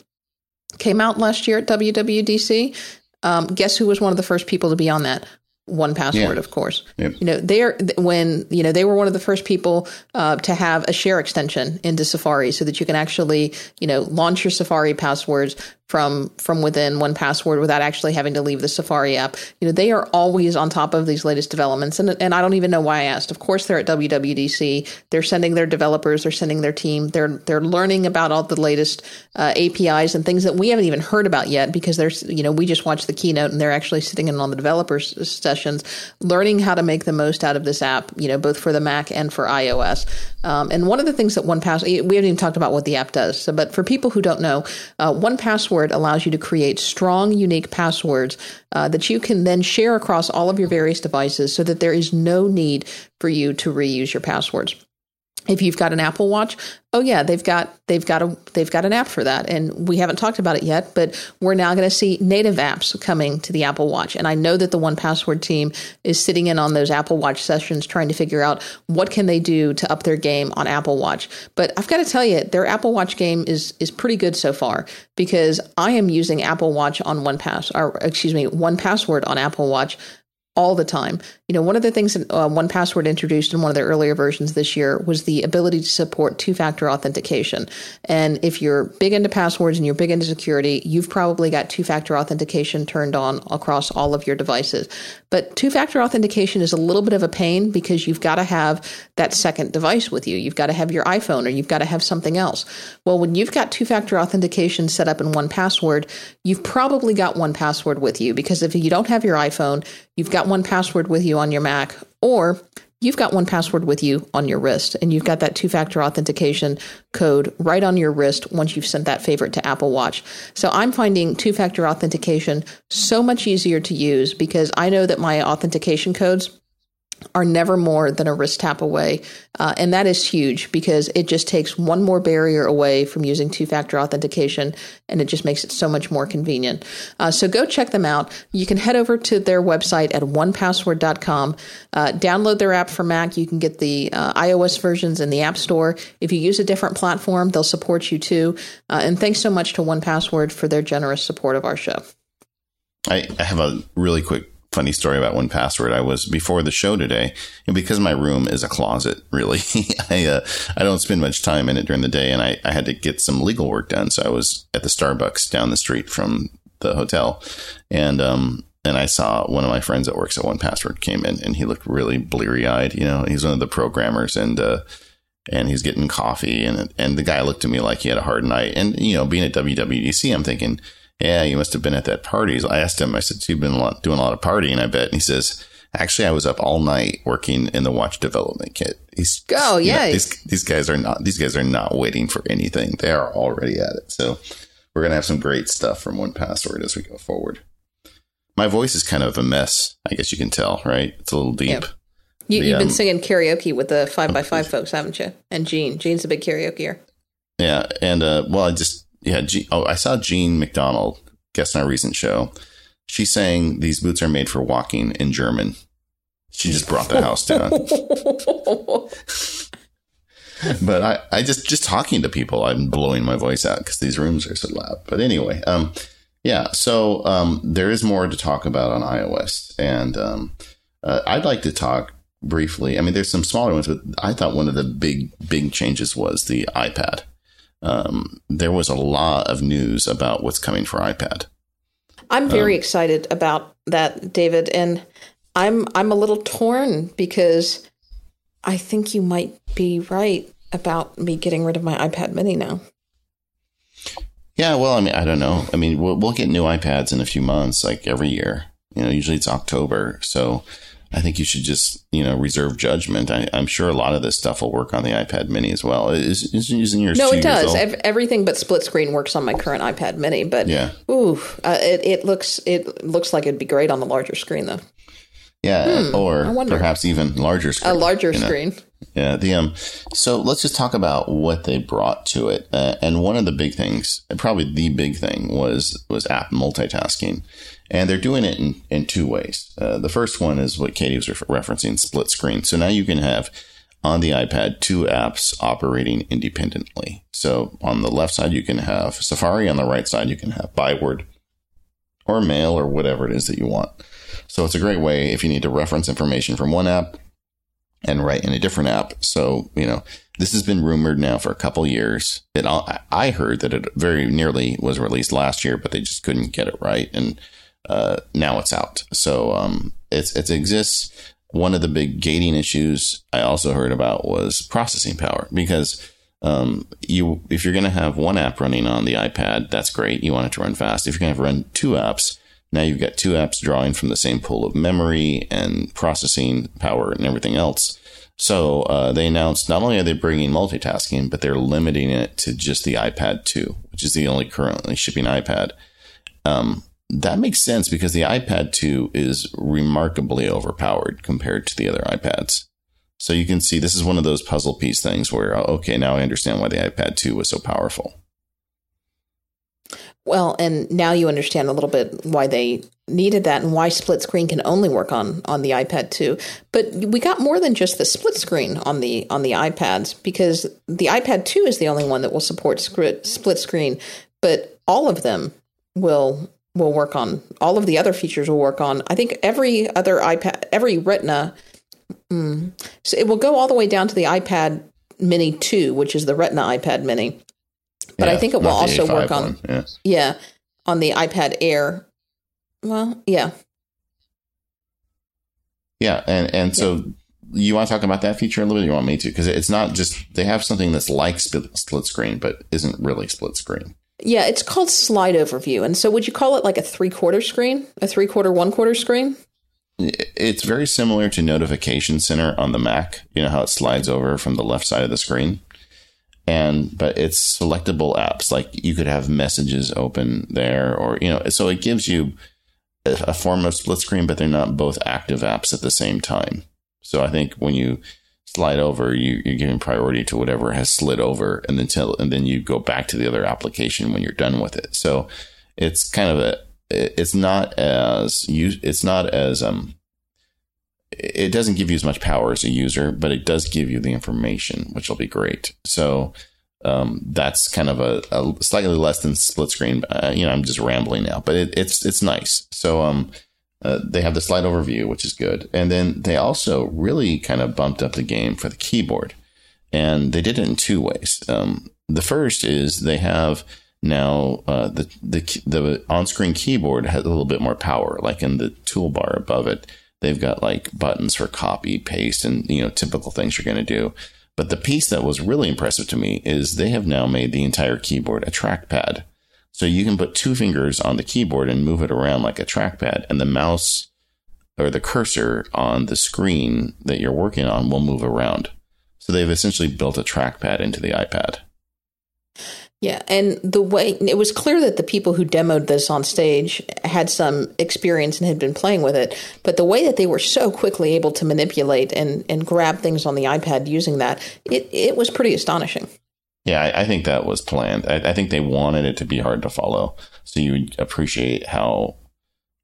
came out last year at WWDC. Um, guess who was one of the first people to be on that? 1Password, yeah. of course. Yep. You know, they're when you know they were one of the first people uh, to have a share extension into Safari, so that you can actually you know launch your Safari passwords from from within 1Password without actually having to leave the Safari app. You know, they are always on top of these latest developments, and and I don't even know why I asked. Of course, they're at WWDC. They're sending their developers. They're sending their team. They're they're learning about all the latest uh, APIs and things that we haven't even heard about yet because there's you know we just watched the keynote and they're actually sitting in on the developers sessions, learning how to make the most out of this app. You know, both for the Mac and for iOS. Um, and one of the things that 1Pass we haven't even talked about what the app does. So, but for people who don't know, uh, 1Password password allows you to create strong, unique passwords uh, that you can then share across all of your various devices so that there is no need for you to reuse your passwords if you've got an Apple Watch, oh yeah, they've got they've got a they've got an app for that, and we haven't talked about it yet, but we're now going to see native apps coming to the Apple Watch, and I know that the 1Password team is sitting in on those Apple Watch sessions trying to figure out what can they do to up their game on Apple Watch. But I've got to tell you, their Apple Watch game is is pretty good so far because I am using Apple Watch on one pass or excuse me, 1Password on Apple Watch all the time. You know, one of the things that uh, 1Password introduced in one of their earlier versions this year was the ability to support two factor authentication. And if you're big into passwords and you're big into security, you've probably got two factor authentication turned on across all of your devices. But two factor authentication is a little bit of a pain because you've got to have that second device with you. You've got to have your iPhone or you've got to have something else. Well, when you've got two factor authentication set up in 1Password, you've probably got 1Password with you because if you don't have your iPhone, you've got 1Password with you on your Mac, or you've got 1Password with you on your wrist, and you've got that two factor authentication code right on your wrist once you've sent that favorite to Apple Watch. So I'm finding two factor authentication so much easier to use because I know that my authentication codes are never more than a wrist tap away. Uh, and that is huge because it just takes one more barrier away from using two factor authentication and it just makes it so much more convenient. Uh, so go check them out. You can head over to their website at onepassword.com, uh, download their app for Mac. You can get the uh, iOS versions in the App Store. If you use a different platform, they'll support you too. Uh, and thanks so much to 1Password for their generous support of our show. I, I have a really quick funny story about 1Password. I was before the show today, and because my room is a closet, really, I uh, I don't spend much time in it during the day, and I, I had to get some legal work done. So I was at the Starbucks down the street from the hotel, and um and I saw one of my friends that works at 1Password came in, and he looked really bleary eyed. You know, he's one of the programmers, and uh, and he's getting coffee, and and the guy looked at me like he had a hard night, and you know, being at WWDC, I'm thinking yeah, you must have been at that party. I asked him, I said, so you've been a lot, doing a lot of partying, I bet. And he says, actually, I was up all night working in the watch development kit. He's, oh, yeah. You know, these, these guys are not, these guys are not waiting for anything. They are already at it. So we're going to have some great stuff from 1Password as we go forward. My voice is kind of a mess. I guess you can tell, right? It's a little deep. Yep. You, have um, been singing karaoke with the five by five folks, haven't you? And Jean. Jean's a big karaokeer. Yeah. And, uh, well, I just, yeah, G- oh, I saw Jean MacDonald guest on a recent show. She's saying these boots are made for walking in German. She just brought the house down. but I, I just just talking to people, I'm blowing my voice out because these rooms are so loud. But anyway, um, yeah. So um, there is more to talk about on iOS, and um, uh, I'd like to talk briefly. I mean, there's some smaller ones, but I thought one of the big big changes was the iPad um, there was a lot of news about what's coming for iPad. I'm very um, excited about that, David, and I'm I'm a little torn because I think you might be right about me getting rid of my iPad Mini now. Yeah, well, I mean, I don't know. I mean, we'll, we'll get new iPads in a few months, like every year. You know, usually it's October, so I think you should just, you know, reserve judgment. I, am sure a lot of this stuff will work on the iPad Mini as well. Is, is using your no, it does. Everything but split screen works on my current iPad Mini. But yeah, ooh, uh, it, it looks it looks like it'd be great on the larger screen though. Yeah, hmm, or perhaps even larger screen. A larger screen. Know? Yeah, the um. So let's just talk about what they brought to it, uh, and one of the big things, probably the big thing, was was app multitasking, and they're doing it in in two ways. Uh, the first one is what Katie was referencing, split screen. So now you can have on the iPad two apps operating independently. So on the left side you can have Safari, on the right side you can have Byword or Mail or whatever it is that you want. So it's a great way if you need to reference information from one app and write in a different app. So, you know, this has been rumored now for a couple years. It, I heard that it very nearly was released last year, but they just couldn't get it right. And, uh, now it's out. So, um, it's, it exists. One of the big gating issues I also heard about was processing power because, um, you, if you're going to have one app running on the iPad, that's great. You want it to run fast. If you're going to run two apps, now you've got two apps drawing from the same pool of memory and processing power and everything else. So uh, they announced not only are they bringing multitasking, but they're limiting it to just the iPad 2, which is the only currently shipping iPad. Um, that makes sense because the iPad 2 is remarkably overpowered compared to the other iPads. So you can see this is one of those puzzle piece things where, uh, okay, now I understand why the iPad 2 was so powerful. Well, and now you understand a little bit why they needed that and why split screen can only work on on the iPad 2. But we got more than just the split screen on the on the iPads because the iPad 2 is the only one that will support split screen, but all of them will will work on all of the other features will work on. I think every other iPad every Retina mm, so it will go all the way down to the iPad Mini 2, which is the Retina iPad Mini but yeah, I think it will also work on yeah. yeah on the iPad Air. Well, yeah, yeah, and and so yeah. you want to talk about that feature a little bit? You want me to? Because it's not just they have something that's like split, split screen, but isn't really split screen. Yeah, it's called slide overview. And so would you call it like a three quarter screen, a three quarter, one quarter screen? It's very similar to Notification Center on the Mac. You know how it slides over from the left side of the screen and but it's selectable apps like you could have messages open there or you know so it gives you a, form of split screen but they're not both active apps at the same time so i think when you slide over you, you're giving priority to whatever has slid over and then till and then you go back to the other application when you're done with it so it's kind of a it's not as you it's not as um it doesn't give you as much power as a user, but it does give you the information, which will be great. So um, that's kind of a, a, slightly less than split screen. Uh, you know, I'm just rambling now, but it, it's it's nice. So um, uh, they have the slide overview, which is good. And then they also really kind of bumped up the game for the keyboard. And they did it in two ways. Um, the first is they have now uh, the the the on-screen keyboard has a little bit more power. Like in the toolbar above it, they've got like buttons for copy, paste, and you know typical things you're going to do. But the piece that was really impressive to me is they have now made the entire keyboard a trackpad. So you can put two fingers on the keyboard and move it around like a trackpad, and the mouse or the cursor on the screen that you're working on will move around. So they've essentially built a trackpad into the iPad. Yeah, and the way it was clear that the people who demoed this on stage had some experience and had been playing with it, but the way that they were so quickly able to manipulate and, and grab things on the iPad using that, it, it was pretty astonishing. Yeah, I, I think that was planned. I, I, think they wanted it to be hard to follow, so you would appreciate how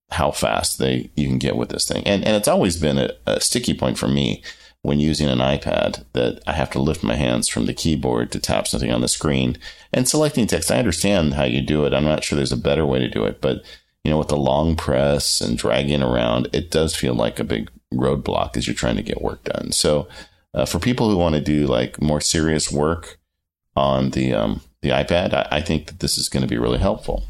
how fast they you can get with this thing. And and it's always been a, a sticky point for me when using an iPad that I have to lift my hands from the keyboard to tap something on the screen and selecting text. I understand how you do it. I'm not sure there's a better way to do it, but you know, with the long press and dragging around, it does feel like a big roadblock as you're trying to get work done. So, uh, for people who want to do like more serious work on the um, the iPad, I, I think that this is going to be really helpful.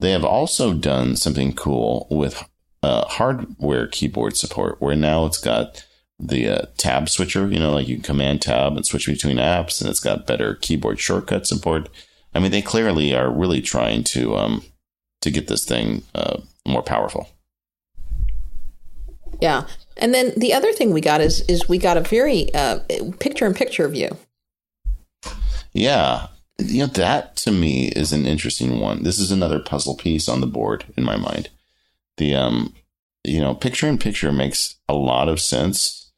They have also done something cool with uh, hardware keyboard support, where now it's got the uh, tab switcher. You know, like you can command tab and switch between apps, and it's got better keyboard shortcut support. I mean, they clearly are really trying to um, to get this thing uh, more powerful. Yeah, and then the other thing we got is is we got a very picture in picture view. Yeah, you know that to me is an interesting one. This is another puzzle piece on the board in my mind. The um, you know, picture in picture makes a lot of sense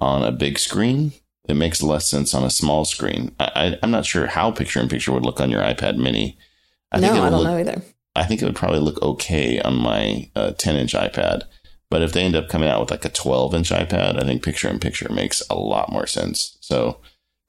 on a big screen. It makes less sense on a small screen. I, am not sure how picture in picture would look on your iPad Mini. I no, think I don't look, know either. I think it would probably look okay on my uh, 10 inch iPad. But if they end up coming out with like a 12 inch iPad, I think picture in picture makes a lot more sense. So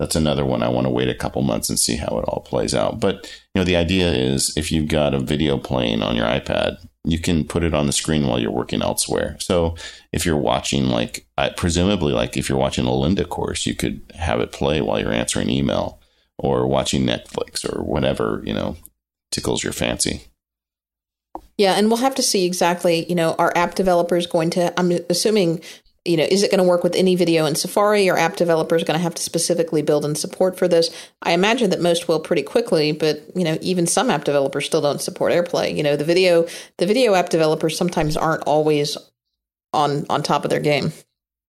that's another one I want to wait a couple months and see how it all plays out. But you know, the idea is if you've got a video playing on your iPad, you can put it on the screen while you're working elsewhere. So if you're watching, like, presumably, like if you're watching a Lynda course, you could have it play while you're answering email or watching Netflix or whatever, you know, tickles your fancy. Yeah, and we'll have to see exactly, you know, are app developers going to, I'm assuming you know, is it going to work with any video in Safari or app developers going to have to specifically build in support for this? I imagine that most will pretty quickly, but you know, even some app developers still don't support AirPlay. You know, the video the video app developers sometimes aren't always on on top of their game.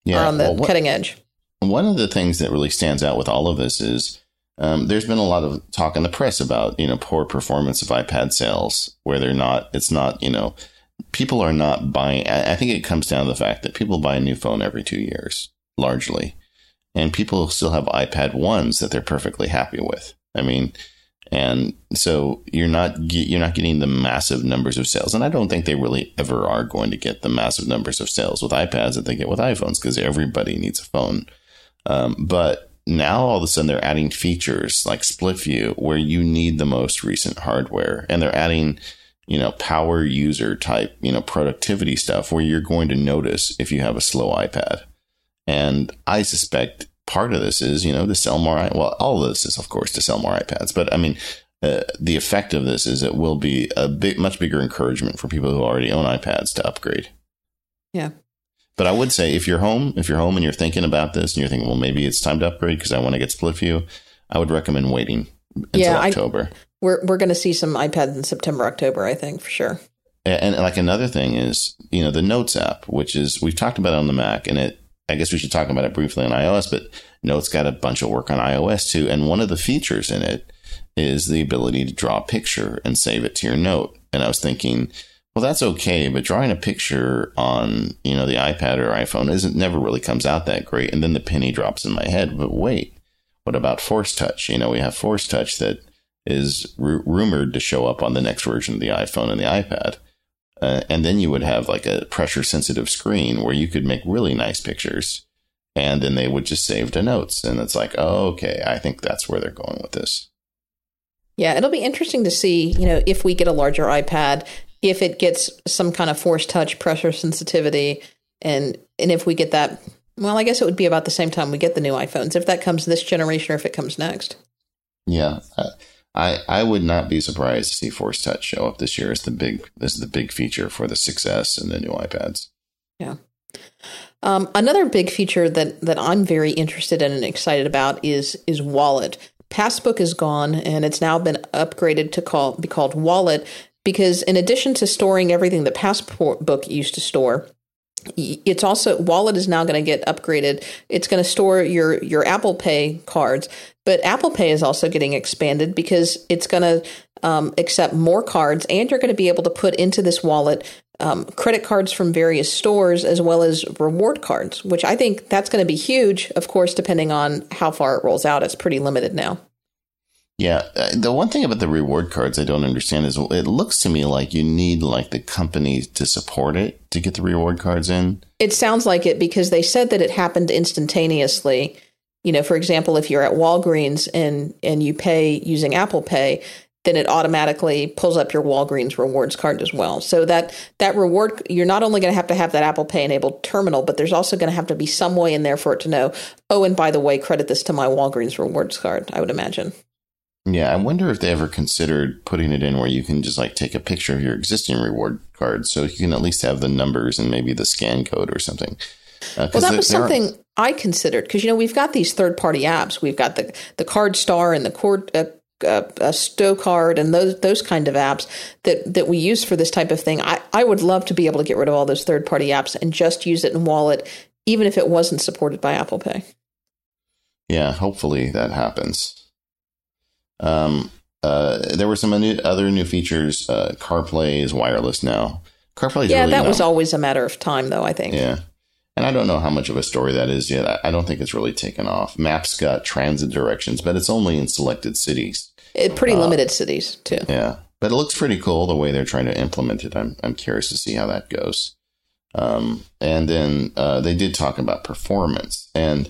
Yeah, or on the well, what, cutting edge. One of the things that really stands out with all of this is um, there's been a lot of talk in the press about you know poor performance of iPad sales, where they're not. It's not you know people are not buying. I think it comes down to the fact that people buy a new phone every two years, largely, and people still have iPad ones that they're perfectly happy with. I mean, and so you're not you're not getting the massive numbers of sales, and I don't think they really ever are going to get the massive numbers of sales with iPads that they get with iPhones because everybody needs a phone. Um, but now all of a sudden they're adding features like split view where you need the most recent hardware, and they're adding you know, power user type, you know, productivity stuff where you're going to notice if you have a slow iPad. And I suspect part of this is, you know, to sell more. Well, all of this is, of course, to sell more iPads. But I mean, uh, the effect of this is it will be a big, much bigger encouragement for people who already own iPads to upgrade. Yeah. But I would say if you're home, if you're home and you're thinking about this and you're thinking, well, maybe it's time to upgrade because I want to get split view, I would recommend waiting until yeah, October. I, we're we're going to see some iPads in September, October, I think for sure. And, and like another thing is, you know, the Notes app, which is we've talked about it on the Mac, and it. I guess we should talk about it briefly on iOS, but Notes got a bunch of work on iOS too. And one of the features in it is the ability to draw a picture and save it to your note. And I was thinking, well, that's okay, but drawing a picture on, you know, the iPad or iPhone isn't never really comes out that great. And then the penny drops in my head. But wait, what about Force Touch? You know, we have Force Touch that is r- rumored to show up on the next version of the iPhone and the iPad. Uh, and then you would have like a pressure sensitive screen where you could make really nice pictures and then they would just save to notes. And it's like, oh, okay, I think that's where they're going with this. Yeah, it'll be interesting to see, you know, if we get a larger iPad if it gets some kind of force touch pressure sensitivity and and if we get that well i guess it would be about the same time we get the new iphones if that comes this generation or if it comes next yeah i i would not be surprised to see force touch show up this year as the big is the big feature for the 6s and the new ipads. Yeah. Um, another big feature that that i'm very interested in and excited about is is wallet. Passbook is gone and it's now been upgraded to call be called wallet because in addition to storing everything that Passbook used to store, it's also wallet is now going to get upgraded. It's going to store your your apple pay cards but apple pay is also getting expanded because it's going to um, accept more cards and you're going to be able to put into this wallet um, credit cards from various stores as well as reward cards which i think that's going to be huge of course depending on how far it rolls out. It's pretty limited now yeah, uh, the one thing about the reward cards I don't understand is it looks to me like you need like the company to support it to get the reward cards in. It sounds like it because they said that it happened instantaneously. You know, for example, if you're at Walgreens and and you pay using Apple Pay, then it automatically pulls up your Walgreens rewards card as well. So that that reward you're not only going to have to have that Apple Pay enabled terminal, but there's also going to have to be some way in there for it to know, oh, and by the way, credit this to my Walgreens rewards card, I would imagine. Yeah, I wonder if they ever considered putting it in where you can just like take a picture of your existing reward card so you can at least have the numbers and maybe the scan code or something. Uh, well, that was something are... I considered because you know we've got these third party apps. We've got the the CardStar and the Cord uh, uh, uh, Stocard and those those kind of apps that that we use for this type of thing. I I would love to be able to get rid of all those third party apps and just use it in Wallet, even if it wasn't supported by Apple Pay. Yeah, hopefully that happens. Um, uh, there were some new, other new features. Uh, CarPlay is wireless now. CarPlay, yeah, really that was always a matter of time, though. I think. Yeah, and I don't know how much of a story that is yet. I, I don't think it's really taken off. Maps got transit directions, but it's only in selected cities. It, pretty uh, limited cities too. Yeah, but it looks pretty cool the way they're trying to implement it. I'm I'm curious to see how that goes. Um, and then uh, they did talk about performance and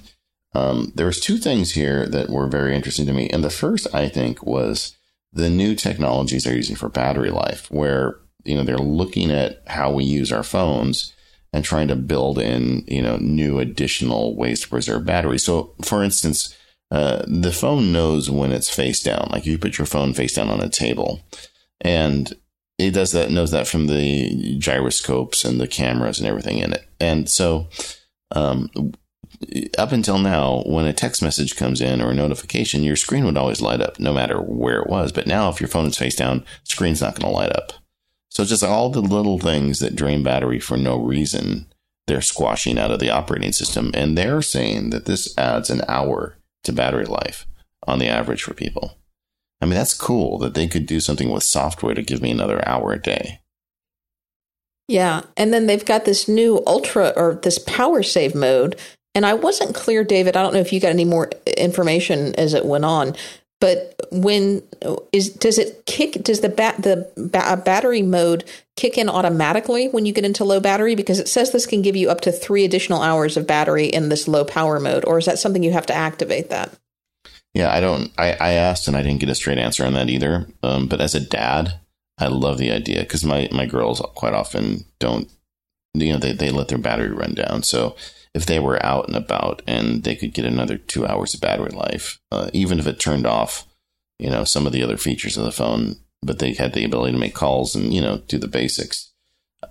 um, there was two things here that were very interesting to me, and the first I think was the new technologies they're using for battery life, where you know they're looking at how we use our phones and trying to build in you know new additional ways to preserve batteries. So, for instance, uh, the phone knows when it's face down. Like you put your phone face down on a table, and it does that knows that from the gyroscopes and the cameras and everything in it. And so, um, up until now, when a text message comes in or a notification, your screen would always light up no matter where it was. But now, if your phone is face down, screen's not going to light up. So just all the little things that drain battery for no reason, they're squashing out of the operating system. And they're saying that this adds an hour to battery life on the average for people. I mean, that's cool that they could do something with software to give me another hour a day. Yeah. And then they've got this new ultra or this power save mode and I wasn't clear, David. I don't know if you got any more information as it went on, but when is does it kick? Does the bat the ba- battery mode kick in automatically when you get into low battery? Because it says this can give you up to three additional hours of battery in this low power mode, or is that something you have to activate that? Yeah, I don't. I, I asked and I didn't get a straight answer on that either. Um, but as a dad, I love the idea because my my girls quite often don't. You know, they they let their battery run down, so if they were out and about and they could get another two hours of battery life, uh, even if it turned off, you know, some of the other features of the phone, but they had the ability to make calls and, you know, do the basics.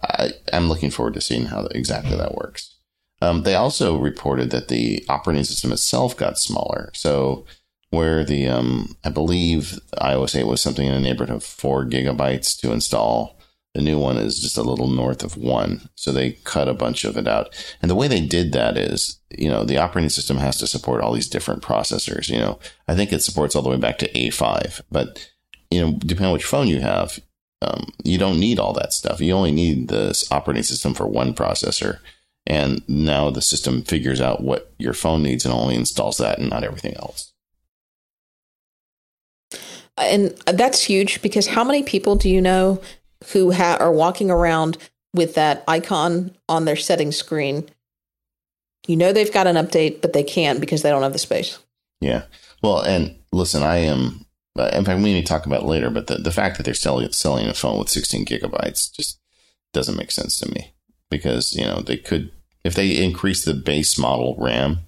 I, am looking forward to seeing how exactly that works. Um, they also reported that the operating system itself got smaller. So, where the, um, I believe iOS 8 was something in the neighborhood of four gigabytes to install, the new one is just a little north of one. So they cut a bunch of it out. And the way they did that is, you know, the operating system has to support all these different processors. You know, I think it supports all the way back to A5, but, you know, depending on which phone you have, um, you don't need all that stuff. You only need this operating system for one processor. And now the system figures out what your phone needs and only installs that and not everything else. And that's huge because how many people do you know who ha- are walking around with that icon on their settings screen. You know they've got an update, but they can't because they don't have the space. Yeah. Well, and listen, I am in fact, we need to talk about later. But the, the fact that they're selling selling a phone with 16 gigabytes just doesn't make sense to me because you know they could if they increase the base model RAM,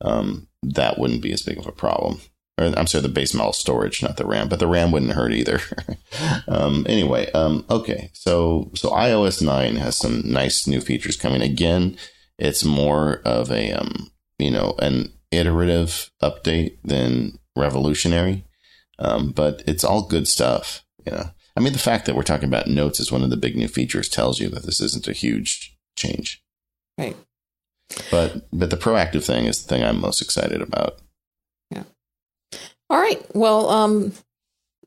um, that wouldn't be as big of a problem. Or I'm sorry, the base model storage, not the RAM, but the RAM wouldn't hurt either. um, anyway, um, okay, so so iOS 9 has some nice new features coming. Again, it's more of a um, you know an iterative update than revolutionary, um, but it's all good stuff. You know, I mean, the fact that we're talking about notes as one of the big new features tells you that this isn't a huge change. Right. But but the proactive thing is the thing I'm most excited about. All right. Well, um,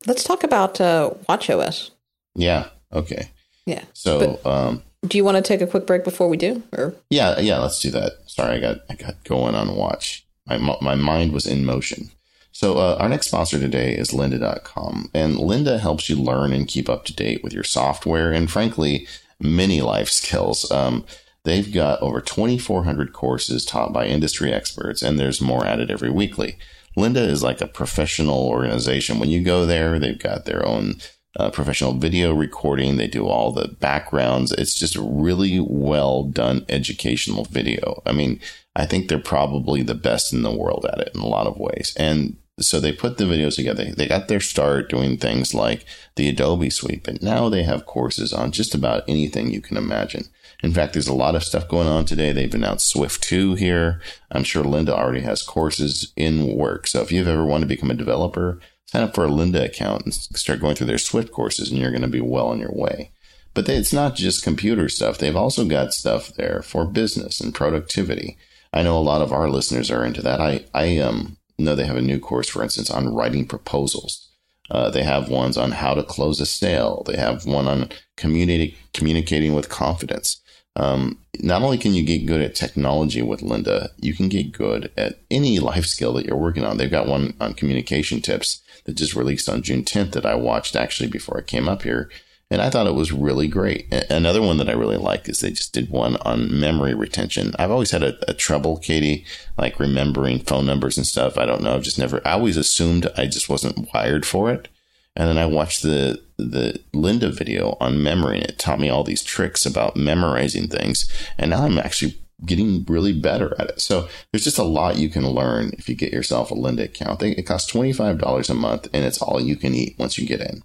let's talk about uh, WatchOS. Yeah. Okay. Yeah. So, but um, do you want to take a quick break before we do? Or yeah, yeah, let's do that. Sorry, I got I got going on watch. My my mind was in motion. So uh, our next sponsor today is lynda.com and Lynda helps you learn and keep up to date with your software and frankly many life skills. Um, they've got over 2400 courses taught by industry experts and there's more added every weekly. Lynda is like a professional organization. When you go there, they've got their own uh, professional video recording. They do all the backgrounds. It's just a really well done educational video. I mean, I think they're probably the best in the world at it in a lot of ways. And so they put the videos together. They got their start doing things like the Adobe Suite, but now they have courses on just about anything you can imagine. In fact, there's a lot of stuff going on today. They've announced Swift 2 here. I'm sure Lynda already has courses in work. So if you've ever wanted to become a developer, sign up for a Lynda account and start going through their Swift courses, and you're going to be well on your way. But they, it's not just computer stuff. They've also got stuff there for business and productivity. I know a lot of our listeners are into that. I, I um, know they have a new course, for instance, on writing proposals. Uh, they have ones on how to close a sale. They have one on communicating communicating with confidence. Um, not only can you get good at technology with Lynda, you can get good at any life skill that you're working on. They've got one on communication tips that just released on June 10th that I watched actually before I came up here. And I thought it was really great. Another one that I really like is they just did one on memory retention. I've always had a, a, trouble, Katie, like remembering phone numbers and stuff. I don't know. I've just never, I always assumed I just wasn't wired for it. And then I watched the, the Lynda video on memory and it taught me all these tricks about memorizing things. And now I'm actually getting really better at it. So there's just a lot you can learn if you get yourself a Lynda account. It costs $25 a month and it's all you can eat once you get in.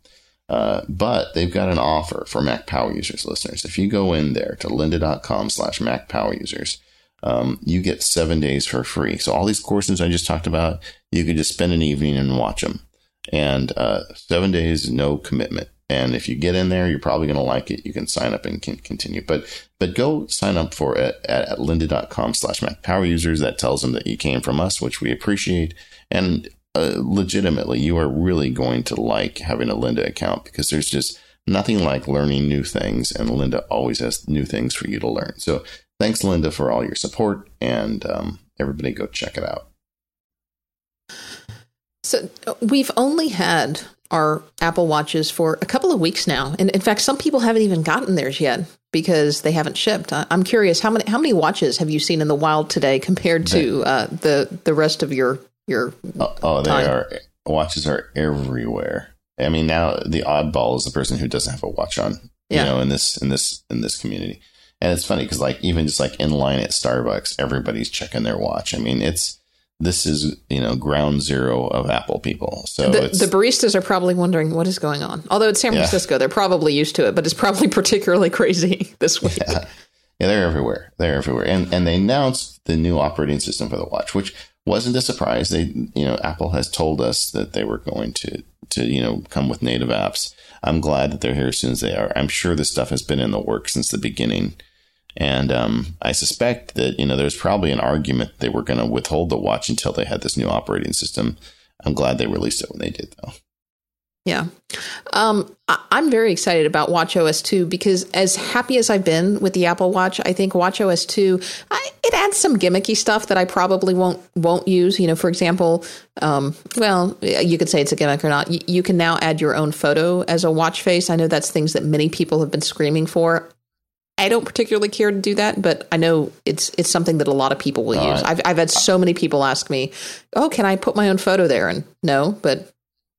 Uh, but they've got an offer for Mac Power Users listeners. If you go in there to lynda.com slash Mac Power Users, um, you get seven days for free. So all these courses I just talked about, you could just spend an evening and watch them. And uh, seven days, no commitment. And if you get in there, you're probably going to like it. You can sign up and can continue. But but go sign up for it at, at lynda.com slash Mac Power Users. That tells them that you came from us, which we appreciate. And uh, legitimately, you are really going to like having a Lynda account because there's just nothing like learning new things. And Lynda always has new things for you to learn. So thanks, Lynda, for all your support. And um, everybody go check it out. So we've only had our Apple Watches for a couple of weeks now, and in fact, some people haven't even gotten theirs yet because they haven't shipped. I'm curious how many how many watches have you seen in the wild today compared to uh, the the rest of your your? Oh, oh they are watches are everywhere. I mean, now the oddball is the person who doesn't have a watch on. Yeah. You know, in this in this in this community, and it's funny because like even just like in line at Starbucks, everybody's checking their watch. I mean, it's this is you know ground zero of Apple people. So the, the, baristas are probably wondering what is going on. Although it's San Francisco, yeah. they're probably used to it, but it's probably particularly crazy this week. Yeah. yeah, they're everywhere. They're everywhere, and and they announced the new operating system for the watch, which wasn't a surprise. They you know Apple has told us that they were going to to you know come with native apps. I'm glad that they're here as soon as they are. I'm sure this stuff has been in the works since the beginning. And um, I suspect that you know there's probably an argument they were going to withhold the watch until they had this new operating system. I'm glad they released it when they did, though. Yeah. Um, I'm very excited about Watch OS 2 because as happy as I've been with the Apple Watch, I think Watch OS 2, I, it adds some gimmicky stuff that I probably won't, won't use. You know, for example, um, well, you could say it's a gimmick or not. You, you can now add your own photo as a watch face. I know that's things that many people have been screaming for. I don't particularly care to do that, but I know it's it's something that a lot of people will use. I've I've had so many people ask me, "Oh, can I put my own photo there?" And no, but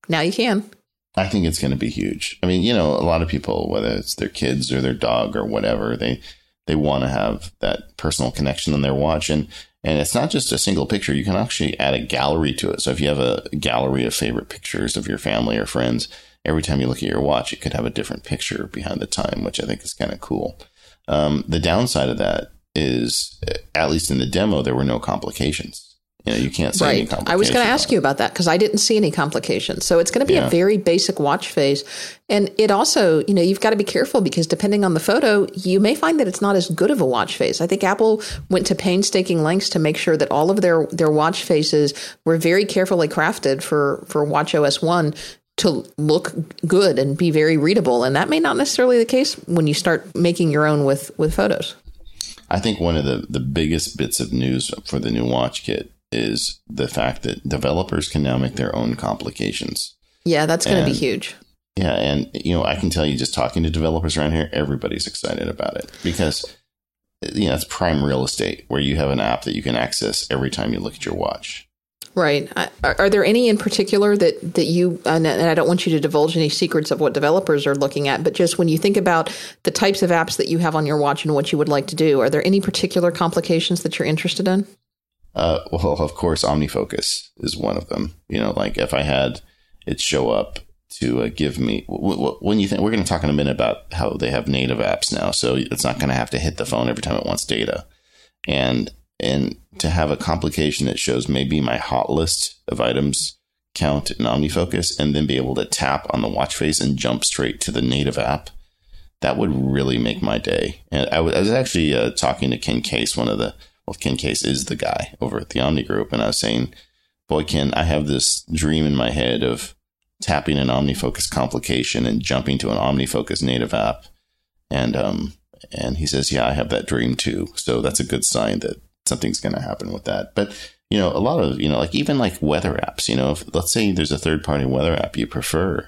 Now you can. I think it's going to be huge. I mean, you know, a lot of people, whether it's their kids or their dog or whatever, they they want to have that personal connection on their watch, and and it's not just a single picture. You can actually add a gallery to it. So if you have a gallery of favorite pictures of your family or friends, every time you look at your watch, it could have a different picture behind the time, which I think is kind of cool. Um, the downside of that is, at least in the demo, there were no complications. You know, you can't see right. Any complications. I was going to ask you about that because I didn't see any complications. So it's going to be yeah. a very basic watch face. And it also, you know, you've got to be careful because depending on the photo, you may find that it's not as good of a watch face. I think Apple went to painstaking lengths to make sure that all of their, their watch faces were very carefully crafted for, for Watch OS 1 to look good and be very readable. And that may not necessarily the case when you start making your own with, with photos. I think one of the, the biggest bits of news for the new watch kit is the fact that developers can now make their own complications. Yeah, that's going to be huge. Yeah, and you know, I can tell you just talking to developers around here, everybody's excited about it because you know, it's prime real estate where you have an app that you can access every time you look at your watch. Right. Are, there any in particular that, that you, and I don't want you to divulge any secrets of what developers are looking at, but just when you think about the types of apps that you have on your watch and what you would like to do, are there any particular complications that you're interested in? Uh, well, of course, OmniFocus is one of them. You know, like if I had it show up to uh, give me when you think we're going to talk in a minute about how they have native apps now, so it's not going to have to hit the phone every time it wants data, and and to have a complication that shows maybe my hot list of items count in OmniFocus, and then be able to tap on the watch face and jump straight to the native app. That would really make my day. And I, w- I was actually uh, talking to Ken Case, one of the well, Ken Case is the guy over at the Omni Group, and I was saying, boy, Ken, I have this dream in my head of tapping an OmniFocus complication and jumping to an OmniFocus native app, and um, and he says, yeah, I have that dream too. So that's a good sign that something's going to happen with that. But you know, a lot of you know, like even like weather apps. You know, if let's say there's a third party weather app you prefer,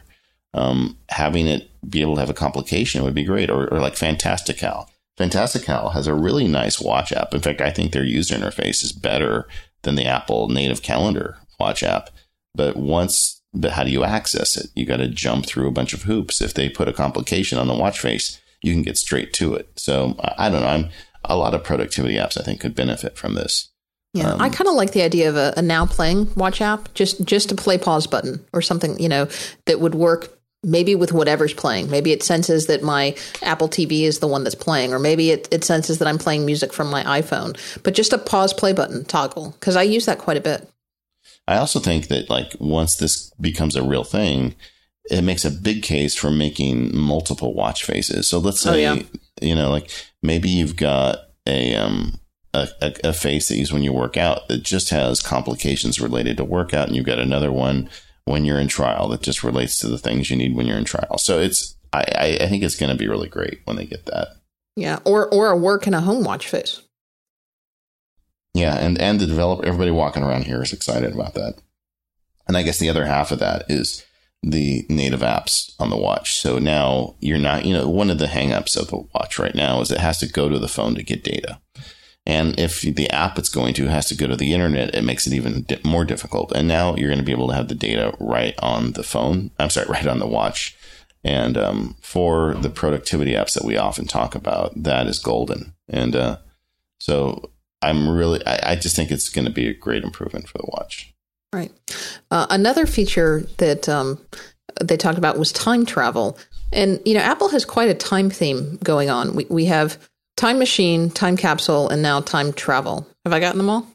um, having it be able to have a complication would be great, or, or like Fantastical Fantastical has a really nice watch app. In fact, I think their user interface is better than the Apple native calendar watch app. But once, but how do you access it? You got to jump through a bunch of hoops. If they put a complication on the watch face, you can get straight to it. So I don't know. I'm a lot of productivity apps I think could benefit from this. Yeah, um, I kind of like the idea of a, a, now playing watch app, just just a play pause button or something, you know, that would work maybe with whatever's playing. Maybe it senses that my Apple TV is the one that's playing, or maybe it, it senses that I'm playing music from my iPhone. But just a pause play button toggle, because I use that quite a bit. I also think that like once this becomes a real thing, it makes a big case for making multiple watch faces. So let's say, oh, yeah. You know, like maybe you've got a um a, a, a face that you use when you work out that just has complications related to workout, and you've got another one when you're in trial that just relates to the things you need when you're in trial. So it's I, I think it's going to be really great when they get that. Yeah, or or a work and a home watch face. Yeah, and and the developer, everybody walking around here is excited about that. And I guess the other half of that is the native apps on the watch. So now you're not, you know, one of the hangups of a watch right now is it has to go to the phone to get data. And if the app it's going to has to go to the internet, it makes it even di- more difficult. And now you're going to be able to have the data right on the phone. I'm sorry, right on the watch. And um, for the productivity apps that we often talk about, that is golden. And uh, so I'm really, I, I, just think it's going to be a great improvement for the watch. Right. Uh, another feature that um, they talked about was time travel. And, you know, Apple has quite a time theme going on. We, we have Time machine, time capsule, and now time travel. Have I gotten them all?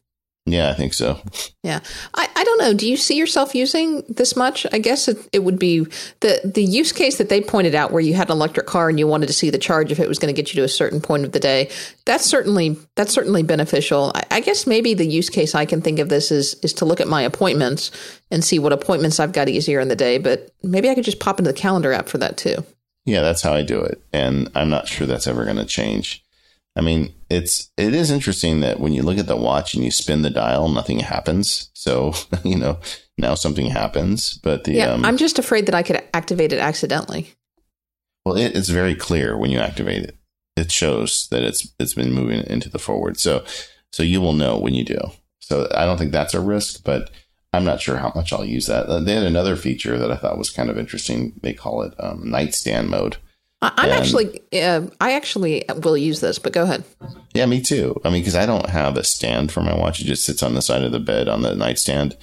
Yeah, I think so. Yeah. I, I don't know. Do you see yourself using this much? I guess it, it would be the, the use case that they pointed out where you had an electric car and you wanted to see the charge if it was going to get you to a certain point of the day. That's certainly that's certainly beneficial. I, I guess maybe the use case I can think of this is is to look at my appointments and see what appointments I've got easier in the day. But maybe I could just pop into the calendar app for that too. Yeah, that's how I do it. And I'm not sure that's ever going to change. I mean, it's it is interesting that when you look at the watch and you spin the dial, nothing happens. So you know now something happens, but the yeah, um, I'm just afraid that I could activate it accidentally. Well, it, it's very clear when you activate it. It shows that it's it's been moving into the forward. So so you will know when you do. So I don't think that's a risk, but I'm not sure how much I'll use that. Uh, they had another feature that I thought was kind of interesting. They call it um, nightstand mode. I'm And- actually, uh, I actually will use this, but go ahead. Yeah, me too. I mean, because I don't have a stand for my watch. It just sits on the side of the bed on the nightstand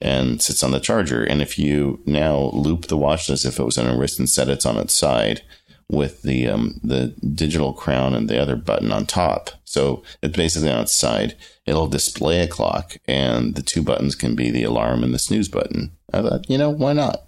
and sits on the charger. And if you now loop the watch as if it was on a wrist and set it on its side with the um, the digital crown and the other button on top, so it's basically on its side. It'll display a clock, and the two buttons can be the alarm and the snooze button. I thought, you know, why not?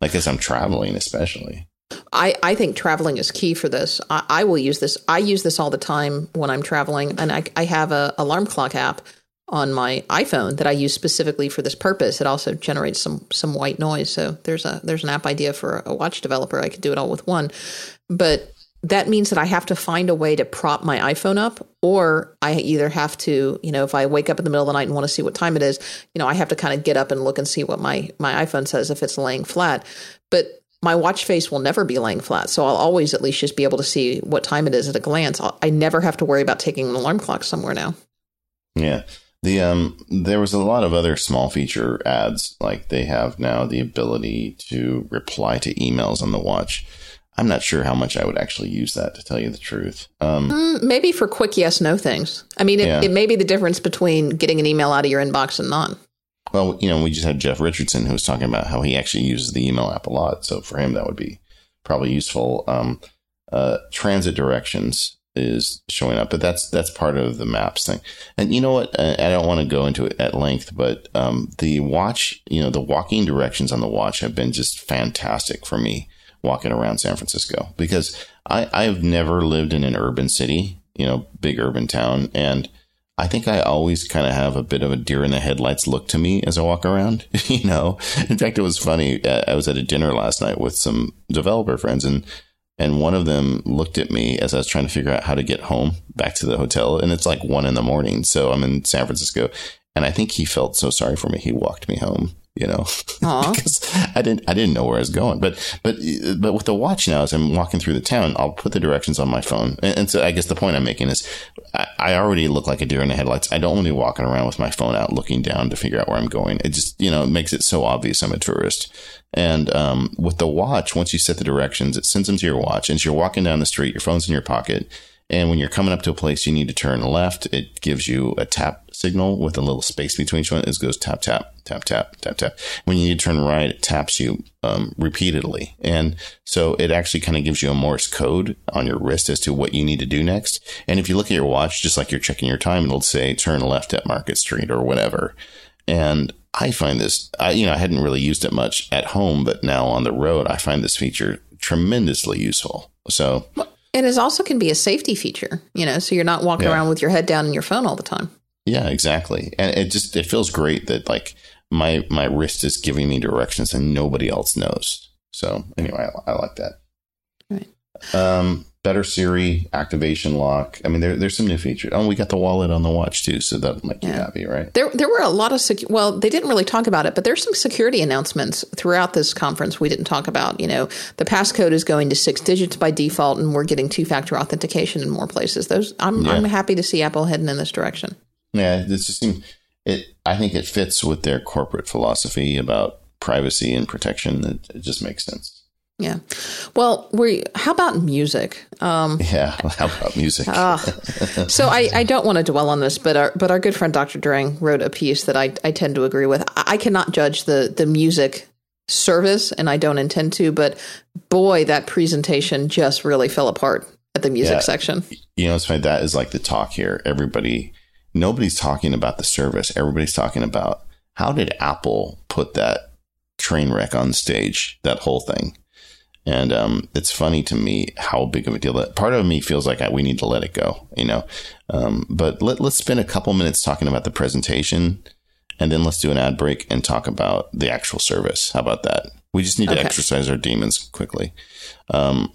Like as I'm traveling, especially. I, I think traveling is key for this. I, I will use this. I use this all the time when I'm traveling, and I, I have a alarm clock app on my iPhone that I use specifically for this purpose. It also generates some some white noise. So there's a there's an app idea for a watch developer. I could do it all with one, but that means that I have to find a way to prop my iPhone up, or I either have to, you know, if I wake up in the middle of the night and want to see what time it is, you know, I have to kind of get up and look and see what my my iPhone says if it's laying flat. But my watch face will never be laying flat, so I'll always at least just be able to see what time it is at a glance. I'll, I never have to worry about taking an alarm clock somewhere now. Yeah. The um there was a lot of other small feature ads like they have now the ability to reply to emails on the watch. I'm not sure how much I would actually use that to tell you the truth. Um Mm, maybe for quick yes no things. I mean, it, Yeah. it may be the difference between getting an email out of your inbox and not. Well, you know, we just had Jeff Richardson who was talking about how he actually uses the email app a lot. So for him that would be probably useful. Um uh transit directions is showing up, but that's that's part of the maps thing. And you know what? I I don't want to go into it at length, but um, the watch, you know, the walking directions on the watch have been just fantastic for me walking around San Francisco because I I've never lived in an urban city, you know, big urban town, and I think I always kind of have a bit of a deer in the headlights look to me as I walk around. you know, in fact, it was funny. Uh, I was at a dinner last night with some developer friends, and and one of them looked at me as I was trying to figure out how to get home back to the hotel. And it's like one in the morning. So I'm in San Francisco. And I think he felt so sorry for me. He walked me home, you know, because I didn't, I didn't know where I was going. But, but, but with the watch now, as I'm walking through the town, I'll put the directions on my phone. And, and so I guess the point I'm making is I, I already look like a deer in the headlights. I don't want to be walking around with my phone out looking down to figure out where I'm going. It just, you know, it makes it so obvious I'm a tourist. And um, with the watch, once you set the directions, it sends them to your watch. And as you're walking down the street, your phone's in your pocket. And when you're coming up to a place you need to turn left, it gives you a tap signal with a little space between each one. It goes tap, tap, tap, tap, tap, tap. When you need to turn right, it taps you um, repeatedly. And so it actually kind of gives you a Morse code on your wrist as to what you need to do next. And if you look at your watch, just like you're checking your time, it'll say turn left at Market Street or whatever. And I find this, I, you know, I hadn't really used it much at home, but now on the road, I find this feature tremendously useful. So It is also can be a safety feature, you know, so you're not walking Yeah. around with your head down in your phone all the time. Yeah, exactly. And it just it feels great that like my my wrist is giving me directions and nobody else knows. So anyway, I, I like that. Right. Um, better Siri activation lock. I mean, there, there's some new features. Oh, we got the wallet on the watch too, so that'll make you Yeah. happy, right? There, there were a lot of secu- well, they didn't really talk about it, but there's some security announcements throughout this conference we didn't talk about. You know, the passcode is going to six digits by default, and we're getting two-factor authentication in more places. Those, I'm, I'm happy to see Apple heading in this direction. Yeah, this just seems it. I think it fits with their corporate philosophy about privacy and protection. It, it just makes sense. Yeah. Well, we. How about music? Um, Yeah. How about music? Ah. so I, I don't want to dwell on this, but our but our good friend Dr. Drang wrote a piece that I, I tend to agree with. I, I cannot judge the the music service, and I don't intend to. But boy, that presentation just really fell apart at the music Yeah. section. you know, it's funny. That is like the talk here. Everybody, nobody's talking about the service. Everybody's talking about how did Apple put that train wreck on stage, that whole thing. And um, it's funny to me how big of a deal that part of me feels like I, we need to let it go, you know. Um, but let, let's spend a couple minutes talking about the presentation and then let's do an ad break and talk about the actual service. How about that? We just need to Okay. exercise our demons quickly. Um,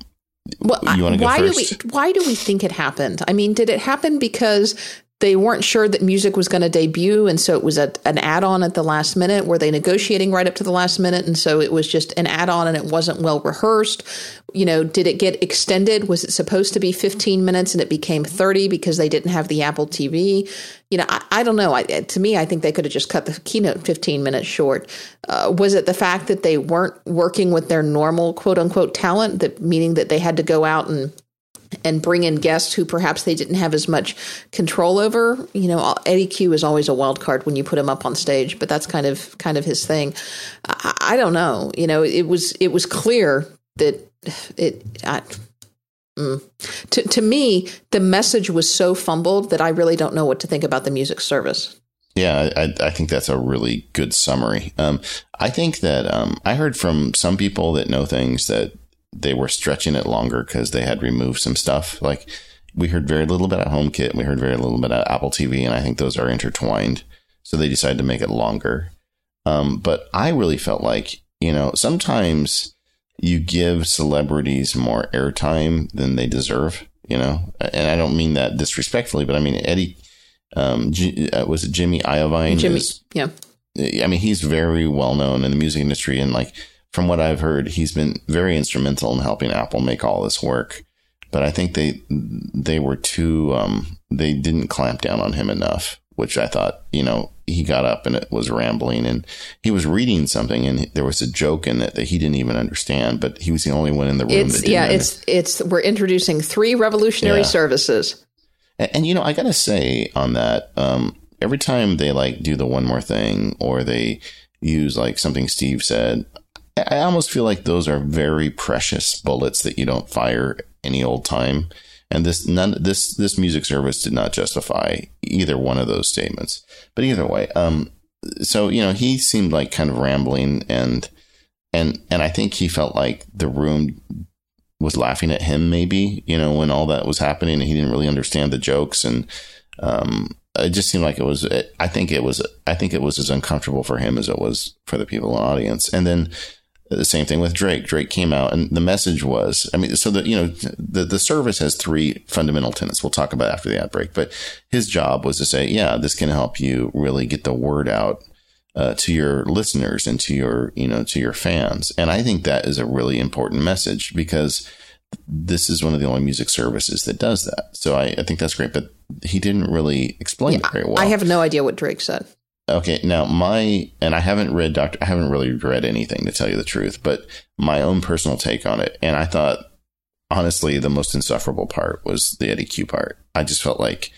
Well, You wanna go why first? do we why do we think it happened? I mean, did it happen because they weren't sure that music was going to debut and so it was a, an add-on at the last minute. Were they negotiating right up to the last minute? And so it was just an add-on and it wasn't well rehearsed. You know did it get extended? Was it supposed to be 15 minutes and it became 30 because they didn't have the apple tv you know i, I don't know. I, to me i think they could have just cut the keynote 15 minutes short. Uh, was it the fact that they weren't working with their normal quote unquote talent that meaning that they had to go out and and bring in guests who perhaps they didn't have as much control over. You know, Eddie Cue is always a wild card when you put him up on stage, but that's kind of kind of his thing. I, I don't know. You know, it was it was clear that it. I, mm. To to me, the message was so fumbled that I really don't know what to think about the music service. Yeah, I, I think that's a really good summary. Um, I think that um, I heard from some people that know things that they were stretching it longer because they had removed some stuff. Like we heard very little bit at HomeKit, we heard very little bit at Apple TV, and I think those are intertwined. So they decided to make it longer. Um, but I really felt like you know sometimes you give celebrities more airtime than they deserve. You know, and I don't mean that disrespectfully, but I mean Eddie. Um, G, uh, was it Jimmy Iovine? Jimmy, is, yeah. I mean, he's very well known in the music industry, and like from what I've heard, he's been very instrumental in helping Apple make all this work. But I think they they were too um, they didn't clamp down on him enough, which I thought you know he got up and it was rambling and he was reading something and there was a joke in it that he didn't even understand, but he was the only one in the room. It's, yeah, it's it's we're introducing three revolutionary yeah. services. And, and, you know, I gotta say on that, um, every time they like do the one more thing or they use like something Steve said, I almost feel like those are very precious bullets that you don't fire any old time. And this none this this music service did not justify either one of those statements. But either way, um, so you know he seemed like kind of rambling and and and I think he felt like the room was laughing at him maybe you know when all that was happening and he didn't really understand the jokes and um, it just seemed like it was I think it was I think it was as uncomfortable for him as it was for the people in the audience and then the same thing with Drake. Drake came out and the message was, I mean, so that, you know, the, the service has three fundamental tenets we'll talk about after the outbreak, but his job was to say, yeah, this can help you really get the word out uh, to your listeners and to your, you know, to your fans. And I think that is a really important message because this is one of the only music services that does that. So I, I think that's great, but he didn't really explain yeah, it very well. I have no idea what Drake said. Okay, now my and I haven't read Doctor. I haven't really read anything to tell you the truth, but my own personal take on it, and I thought honestly the most insufferable part was the Eddie Cue part. I just felt like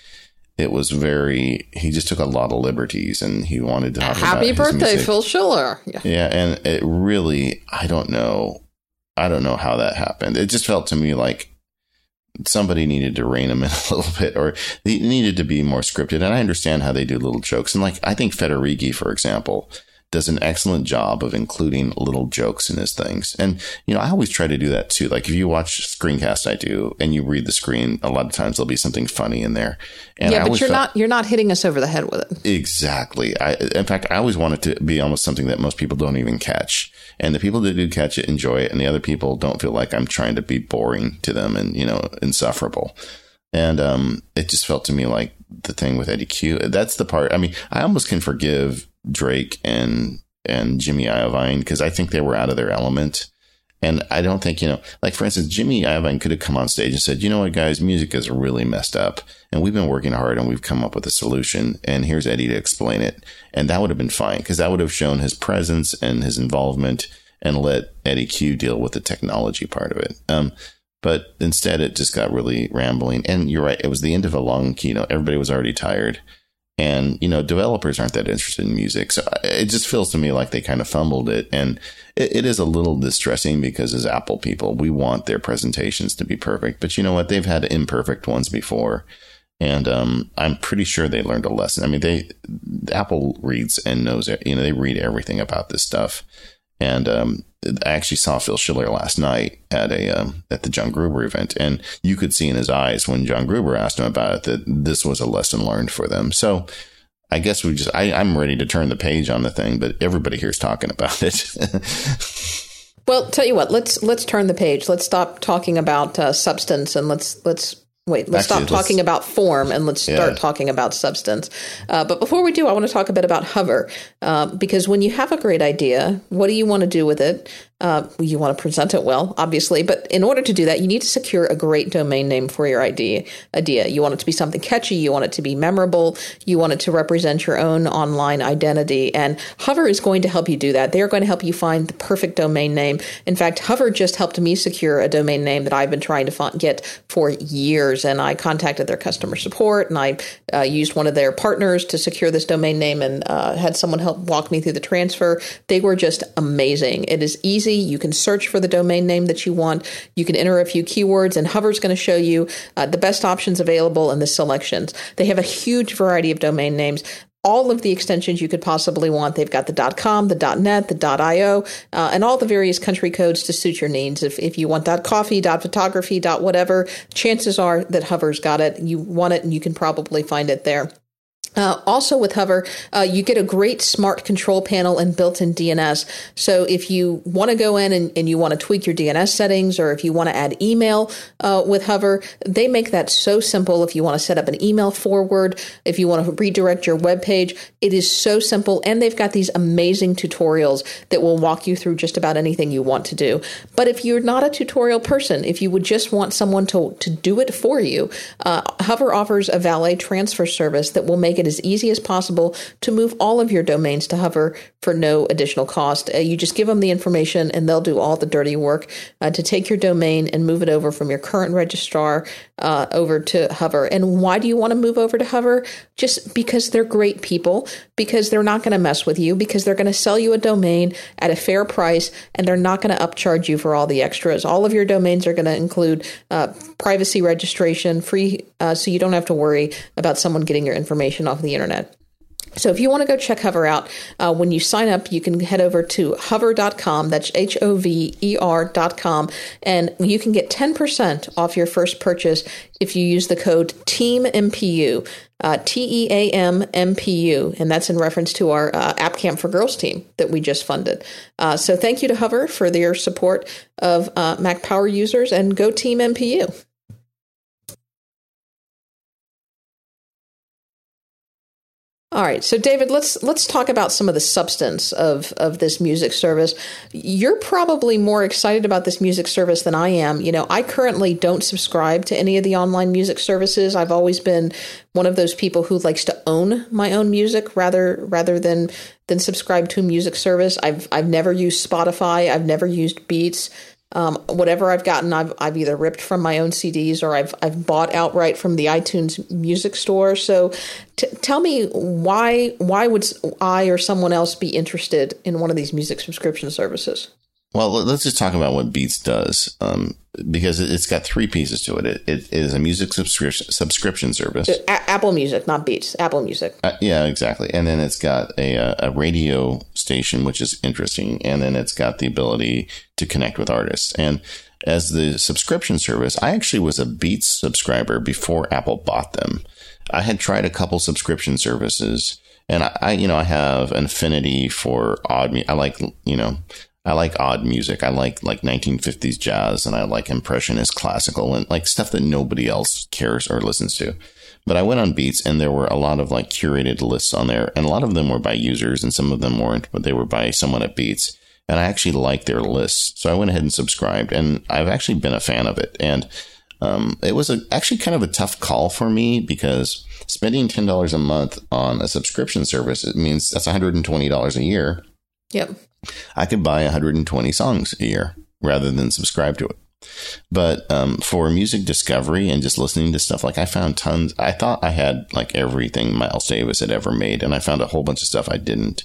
it was very. He just took a lot of liberties, and he wanted to happy birthday, Phil Schiller. Yeah. yeah, and it really, I don't know, I don't know how that happened. It just felt to me like somebody needed to rein them in a little bit or they needed to be more scripted. And I understand how they do little jokes. And like, I think Federighi, for example, does an excellent job of including little jokes in his things. And, you know, I always try to do that too. Like if you watch screencast I do and you read the screen, a lot of times there'll be something funny in there. And yeah, but you're felt, not, you're not hitting us over the head with it. Exactly. I, in fact, I always want it to be almost something that most people don't even catch. And the people that do catch it enjoy it. And the other people don't feel like I'm trying to be boring to them and, you know, insufferable. And, um, it just felt to me like the thing with Eddie Cue. That's the part. I mean, I almost can forgive Drake and and Jimmy Iovine because I think they were out of their element. And I don't think, you know, like for instance, Jimmy Iovine could have come on stage and said, you know what, guys, music is really messed up and we've been working hard and we've come up with a solution. And here's Eddie to explain it. And that would have been fine because that would have shown his presence and his involvement and let Eddie Cue deal with the technology part of it. Um, but instead it just got really rambling. And you're right. It was the end of a long keynote. Everybody was already tired. And, you know, developers aren't that interested in music. So it just feels to me like they kind of fumbled it. And it, it is a little distressing because as Apple people, we want their presentations to be perfect. But you know what? They've had imperfect ones before. And um, I'm pretty sure they learned a lesson. I mean, they Apple reads and knows, you know, they read everything about this stuff. And um, I actually saw Phil Schiller last night at a um, at the John Gruber event, and you could see in his eyes when John Gruber asked him about it that this was a lesson learned for them. So I guess we just I, I'm ready to turn the page on the thing, but everybody here's talking about it. well, tell you what, let's let's turn the page. Let's stop talking about uh, substance and let's let's wait, let's Actually, stop talking let's, about form and let's start yeah. talking about substance. Uh, but before we do, I want to talk a bit about Hover uh, because when you have a great idea, what do you want to do with it? Uh, you want to present it well, obviously, but in order to do that, you need to secure a great domain name for your idea. Idea. You want it to be something catchy. You want it to be memorable. You want it to represent your own online identity. And Hover is going to help you do that. They are going to help you find the perfect domain name. In fact, Hover just helped me secure a domain name that I've been trying to get for years. And I contacted their customer support, and I uh, used one of their partners to secure this domain name, and uh, had someone help walk me through the transfer. They were just amazing. It is easy easy. You can search for the domain name that you want. You can enter a few keywords, and Hover's going to show you uh, the best options available and the selections. They have a huge variety of domain names all of the extensions you could possibly want. They've got the .com, the .net, the .io, uh, and all the various country codes to suit your needs. If, if you want .coffee, .photography, .whatever, chances are that Hover's got it. You want it, and you can probably find it there. Uh, also with Hover, uh, you get a great smart control panel and built-in DNS. So if you want to go in and, and, you want to tweak your DNS settings, or if you want to add email uh, with Hover, they make that so simple. If you want to set up an email forward, if you want to redirect your web page, it is so simple. And they've got these amazing tutorials that will walk you through just about anything you want to do. But if you're not a tutorial person, if you would just want someone to to do it for you, uh, Hover offers a valet transfer service that will make it it as easy as possible to move all of your domains to Hover for no additional cost. Uh, you just give them the information and they'll do all the dirty work uh, to take your domain and move it over from your current registrar uh, over to Hover. And why do you want to move over to Hover? Just because they're great people, because they're not going to mess with you, because they're going to sell you a domain at a fair price and they're not going to upcharge you for all the extras. All of your domains are going to include uh, privacy registration, free, uh, so you don't have to worry about someone getting your information off the internet. So if you want to go check Hover out, uh, when you sign up, you can head over to hover.com. That's H O V E R.com. And you can get 10% off your first purchase if you use the code TEAMMPU, uh, T E A M M P U. And that's in reference to our uh, App Camp for Girls team that we just funded. Uh, so thank you to Hover for their support of uh, Mac Power users and go Team MPU. All right, so David, let's let's talk about some of the substance of of this music service. You're probably more excited about this music service than I am. You know, I currently don't subscribe to any of the online music services. I've always been one of those people who likes to own my own music rather rather than than subscribe to a music service. I've I've never used Spotify. I've never used Beats. Um, whatever I've gotten, I've, I've either ripped from my own CDs or I've I've bought outright from the iTunes Music Store. So, t- tell me why why would I or someone else be interested in one of these music subscription services? Well, let's just talk about what Beats does, um, because it's got three pieces to it. It, it is a music subscription subscription service. A- Apple Music, not Beats. Apple Music. Uh, yeah, exactly. And then it's got a, a radio station, which is interesting, and then it's got the ability to connect with artists. And as the subscription service, I actually was a Beats subscriber before Apple bought them. I had tried a couple subscription services, and I, I you know, I have an affinity for odd. Me I like, you know, I like odd music. I like like 1950s jazz and I like impressionist classical and like stuff that nobody else cares or listens to. But I went on Beats and there were a lot of like curated lists on there and a lot of them were by users and some of them weren't, but they were by someone at Beats. And I actually liked their lists. So I went ahead and subscribed and I've actually been a fan of it. And um, it was a, actually kind of a tough call for me because spending $10 a month on a subscription service, it means that's $120 a year. Yep. I could buy 120 songs a year rather than subscribe to it. But um, for music discovery and just listening to stuff, like I found tons. I thought I had like everything Miles Davis had ever made, and I found a whole bunch of stuff I didn't.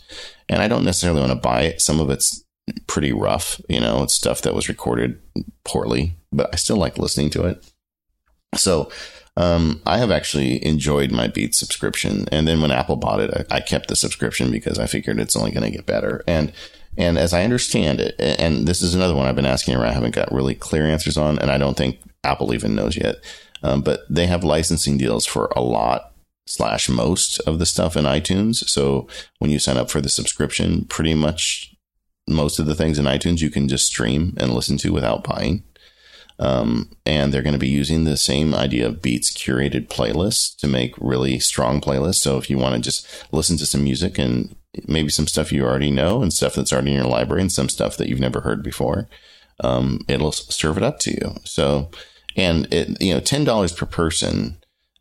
And I don't necessarily want to buy it. Some of it's pretty rough, you know, it's stuff that was recorded poorly, but I still like listening to it. So um, I have actually enjoyed my Beats subscription. And then when Apple bought it, I, I kept the subscription because I figured it's only going to get better. And and as I understand it, and this is another one I've been asking around, I haven't got really clear answers on, and I don't think Apple even knows yet. Um, but they have licensing deals for a lot slash most of the stuff in iTunes. So when you sign up for the subscription, pretty much most of the things in iTunes you can just stream and listen to without buying. Um, and they're going to be using the same idea of Beats curated playlists to make really strong playlists. So if you want to just listen to some music and maybe some stuff you already know and stuff that's already in your library and some stuff that you've never heard before, um, it'll serve it up to you. So, and it, you know, $10 per person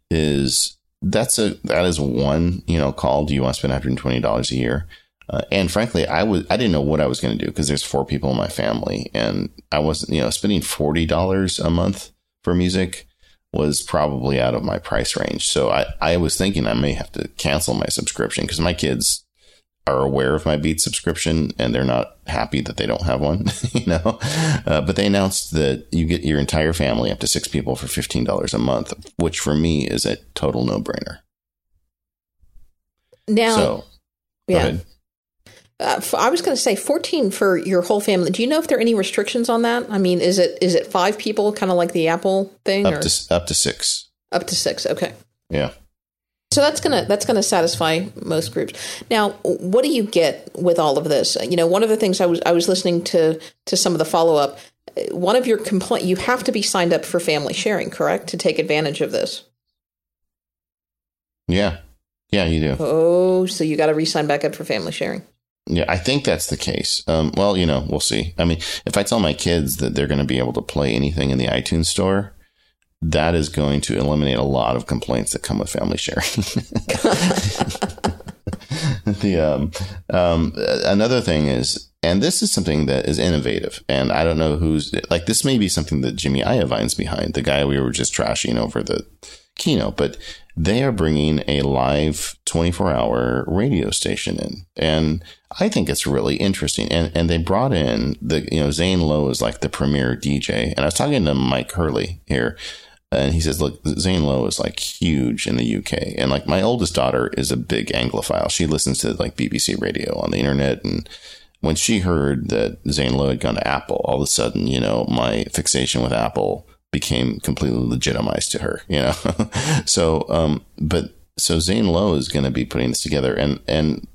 is, that's a, that is one, you know, call. Do you want to spend $120 a year? Uh, and frankly, I was I didn't know what I was going to do because there's four people in my family, and I wasn't you know spending forty dollars a month for music was probably out of my price range. So I I was thinking I may have to cancel my subscription because my kids are aware of my Beat subscription and they're not happy that they don't have one, you know. Uh, but they announced that you get your entire family up to six people for fifteen dollars a month, which for me is a total no brainer. Now, so, yeah. Ahead. Uh, I was going to say 14 for your whole family. Do you know if there are any restrictions on that? I mean, is it is it five people, kind of like the Apple thing? Up or? to up to six. Up to six. Okay. Yeah. So that's gonna that's gonna satisfy most groups. Now, what do you get with all of this? You know, one of the things I was I was listening to to some of the follow up. One of your complaint you have to be signed up for family sharing, correct, to take advantage of this. Yeah, yeah, you do. Oh, so you got to re-sign back up for family sharing. Yeah, I think that's the case. Um, well, you know, we'll see. I mean, if I tell my kids that they're going to be able to play anything in the iTunes store, that is going to eliminate a lot of complaints that come with family sharing. the um, um, another thing is, and this is something that is innovative, and I don't know who's like this. May be something that Jimmy Iovine's behind, the guy we were just trashing over the keynote, but they are bringing a live 24 hour radio station in. And I think it's really interesting. And, and they brought in the, you know, Zane Lowe is like the premier DJ. And I was talking to Mike Hurley here and he says, look, Zane Lowe is like huge in the UK. And like my oldest daughter is a big Anglophile. She listens to like BBC radio on the internet. And when she heard that Zane Lowe had gone to Apple, all of a sudden, you know, my fixation with Apple became completely legitimized to her, you know? so, um, but so Zane Lowe is going to be putting this together and, and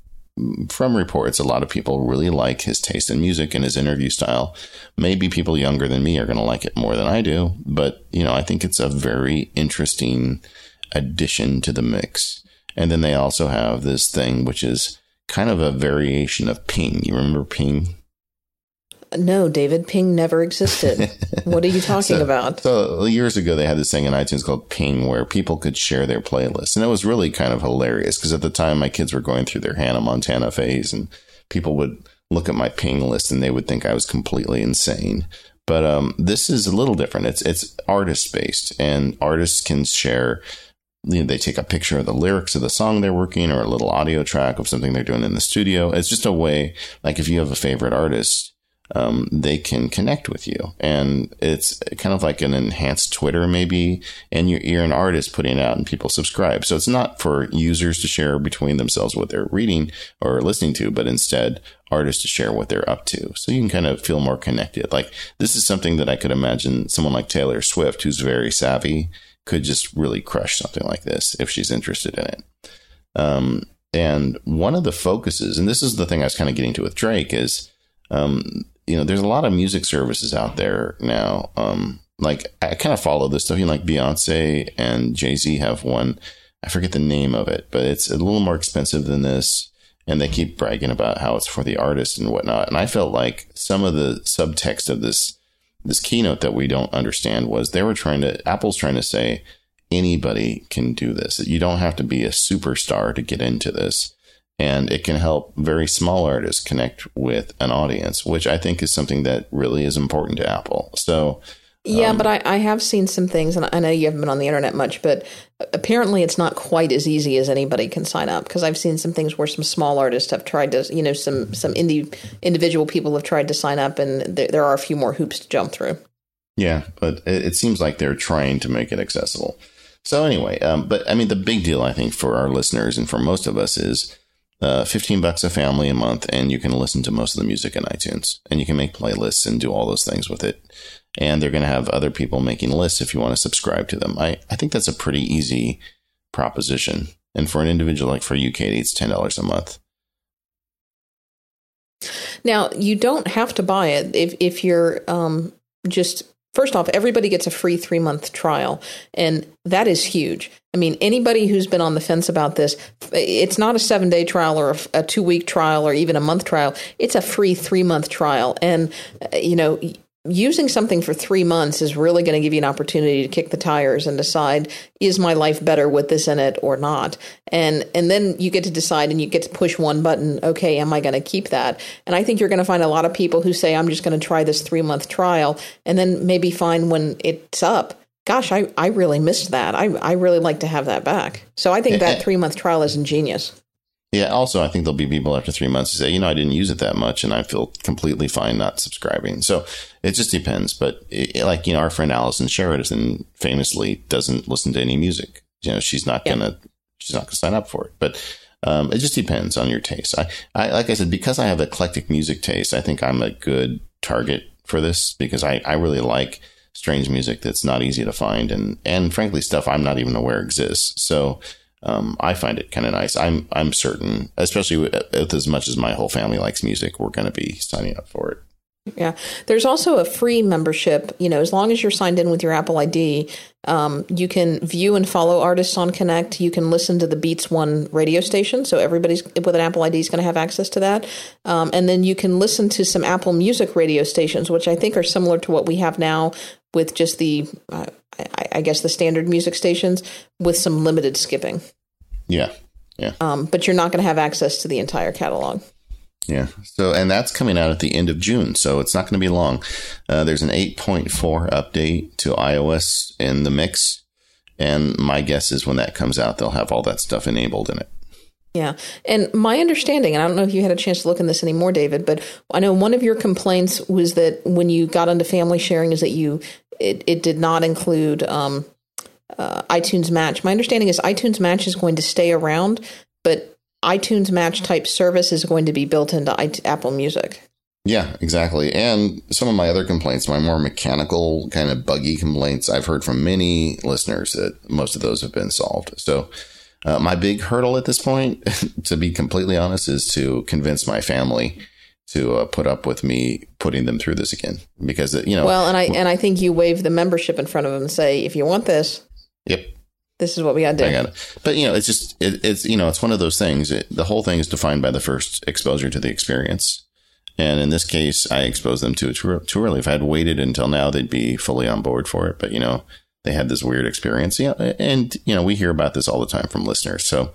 from reports, a lot of people really like his taste in music and his interview style. Maybe people younger than me are going to like it more than I do, but you know, I think it's a very interesting addition to the mix. And then they also have this thing, which is kind of a variation of Ping. You remember Ping? No, David, Ping never existed. what are you talking so, about? So years ago, they had this thing in iTunes called Ping, where people could share their playlists, and it was really kind of hilarious because at the time my kids were going through their Hannah Montana phase, and people would look at my Ping list and they would think I was completely insane. But um, this is a little different. It's it's artist based, and artists can share you know, they take a picture of the lyrics of the song they're working or a little audio track of something they're doing in the studio. It's just a way, like if you have a favorite artist, um, they can connect with you. And it's kind of like an enhanced Twitter, maybe. And you're, you're, an artist putting it out and people subscribe. So it's not for users to share between themselves what they're reading or listening to, but instead artists to share what they're up to. So you can kind of feel more connected. Like this is something that I could imagine someone like Taylor Swift, who's very savvy, could just really crush something like this if she's interested in it. Um, and one of the focuses, and this is the thing I was kind of getting to with Drake, is um, you know, there's a lot of music services out there now. Um, like I kind of follow this stuff. You know, like Beyonce and Jay Z have one. I forget the name of it, but it's a little more expensive than this. And they keep bragging about how it's for the artist and whatnot. And I felt like some of the subtext of this this keynote that we don't understand was they were trying to Apple's trying to say anybody can do this. You don't have to be a superstar to get into this and it can help very small artists connect with an audience, which I think is something that really is important to Apple. So, yeah, um, but I, I have seen some things, and I know you haven't been on the internet much, but apparently it's not quite as easy as anybody can sign up because I've seen some things where some small artists have tried to, you know, some some indie individual people have tried to sign up, and there, there are a few more hoops to jump through. Yeah, but it, it seems like they're trying to make it accessible. So anyway, um, but I mean, the big deal I think for our listeners and for most of us is uh, 15 bucks a family a month and you can listen to most of the music in iTunes and you can make playlists and do all those things with it. And they're going to have other people making lists if you want to subscribe to them. I, I think that's a pretty easy proposition. And for an individual like for you, Katie, it's $10 a month. Now, you don't have to buy it if, if you're um, just First off, everybody gets a free three month trial, and that is huge. I mean, anybody who's been on the fence about this, it's not a seven day trial or a, a two week trial or even a month trial. It's a free three month trial. And, uh, you know, using something for three months is really going to give you an opportunity to kick the tires and decide is my life better with this in it or not and and then you get to decide and you get to push one button okay am i going to keep that and i think you're going to find a lot of people who say i'm just going to try this three month trial and then maybe find when it's up gosh i, I really missed that I, I really like to have that back so i think that three month trial is ingenious yeah. Also, I think there'll be people after three months who say, you know, I didn't use it that much and I feel completely fine not subscribing. So it just depends. But it, like, you know, our friend Allison Sheridan famously doesn't listen to any music. You know, she's not yeah. going to, she's not going to sign up for it. But, um, it just depends on your taste. I, I, like I said, because I have eclectic music taste, I think I'm a good target for this because I, I really like strange music that's not easy to find and, and frankly, stuff I'm not even aware exists. So, um, I find it kind of nice. I'm I'm certain, especially with, with, as much as my whole family likes music, we're going to be signing up for it. Yeah, there's also a free membership. You know, as long as you're signed in with your Apple ID, um, you can view and follow artists on Connect. You can listen to the Beats One radio station, so everybody's with an Apple ID is going to have access to that. Um, and then you can listen to some Apple Music radio stations, which I think are similar to what we have now with just the uh, I, I, guess the standard music stations with some limited skipping. Yeah, yeah. Um, but you're not going to have access to the entire catalog. Yeah. So, and that's coming out at the end of June, so it's not going to be long. Uh, there's an 8.4 update to iOS in the mix, and my guess is when that comes out, they'll have all that stuff enabled in it. Yeah. And my understanding, and I don't know if you had a chance to look in this anymore, David, but I know one of your complaints was that when you got into family sharing is that you it, it did not include um, uh, iTunes Match. My understanding is iTunes Match is going to stay around, but iTunes Match type service is going to be built into Apple Music. Yeah, exactly. And some of my other complaints, my more mechanical kind of buggy complaints, I've heard from many listeners that most of those have been solved. So, uh, my big hurdle at this point, to be completely honest, is to convince my family to uh, put up with me putting them through this again because you know. Well, and I and I think you wave the membership in front of them and say, if you want this, yep, this is what we got to do. I got it. But you know, it's just it, it's you know, it's one of those things. It, the whole thing is defined by the first exposure to the experience. And in this case, I exposed them to it too, too early. If I had waited until now, they'd be fully on board for it. But you know, they had this weird experience. Yeah, and you know, we hear about this all the time from listeners. So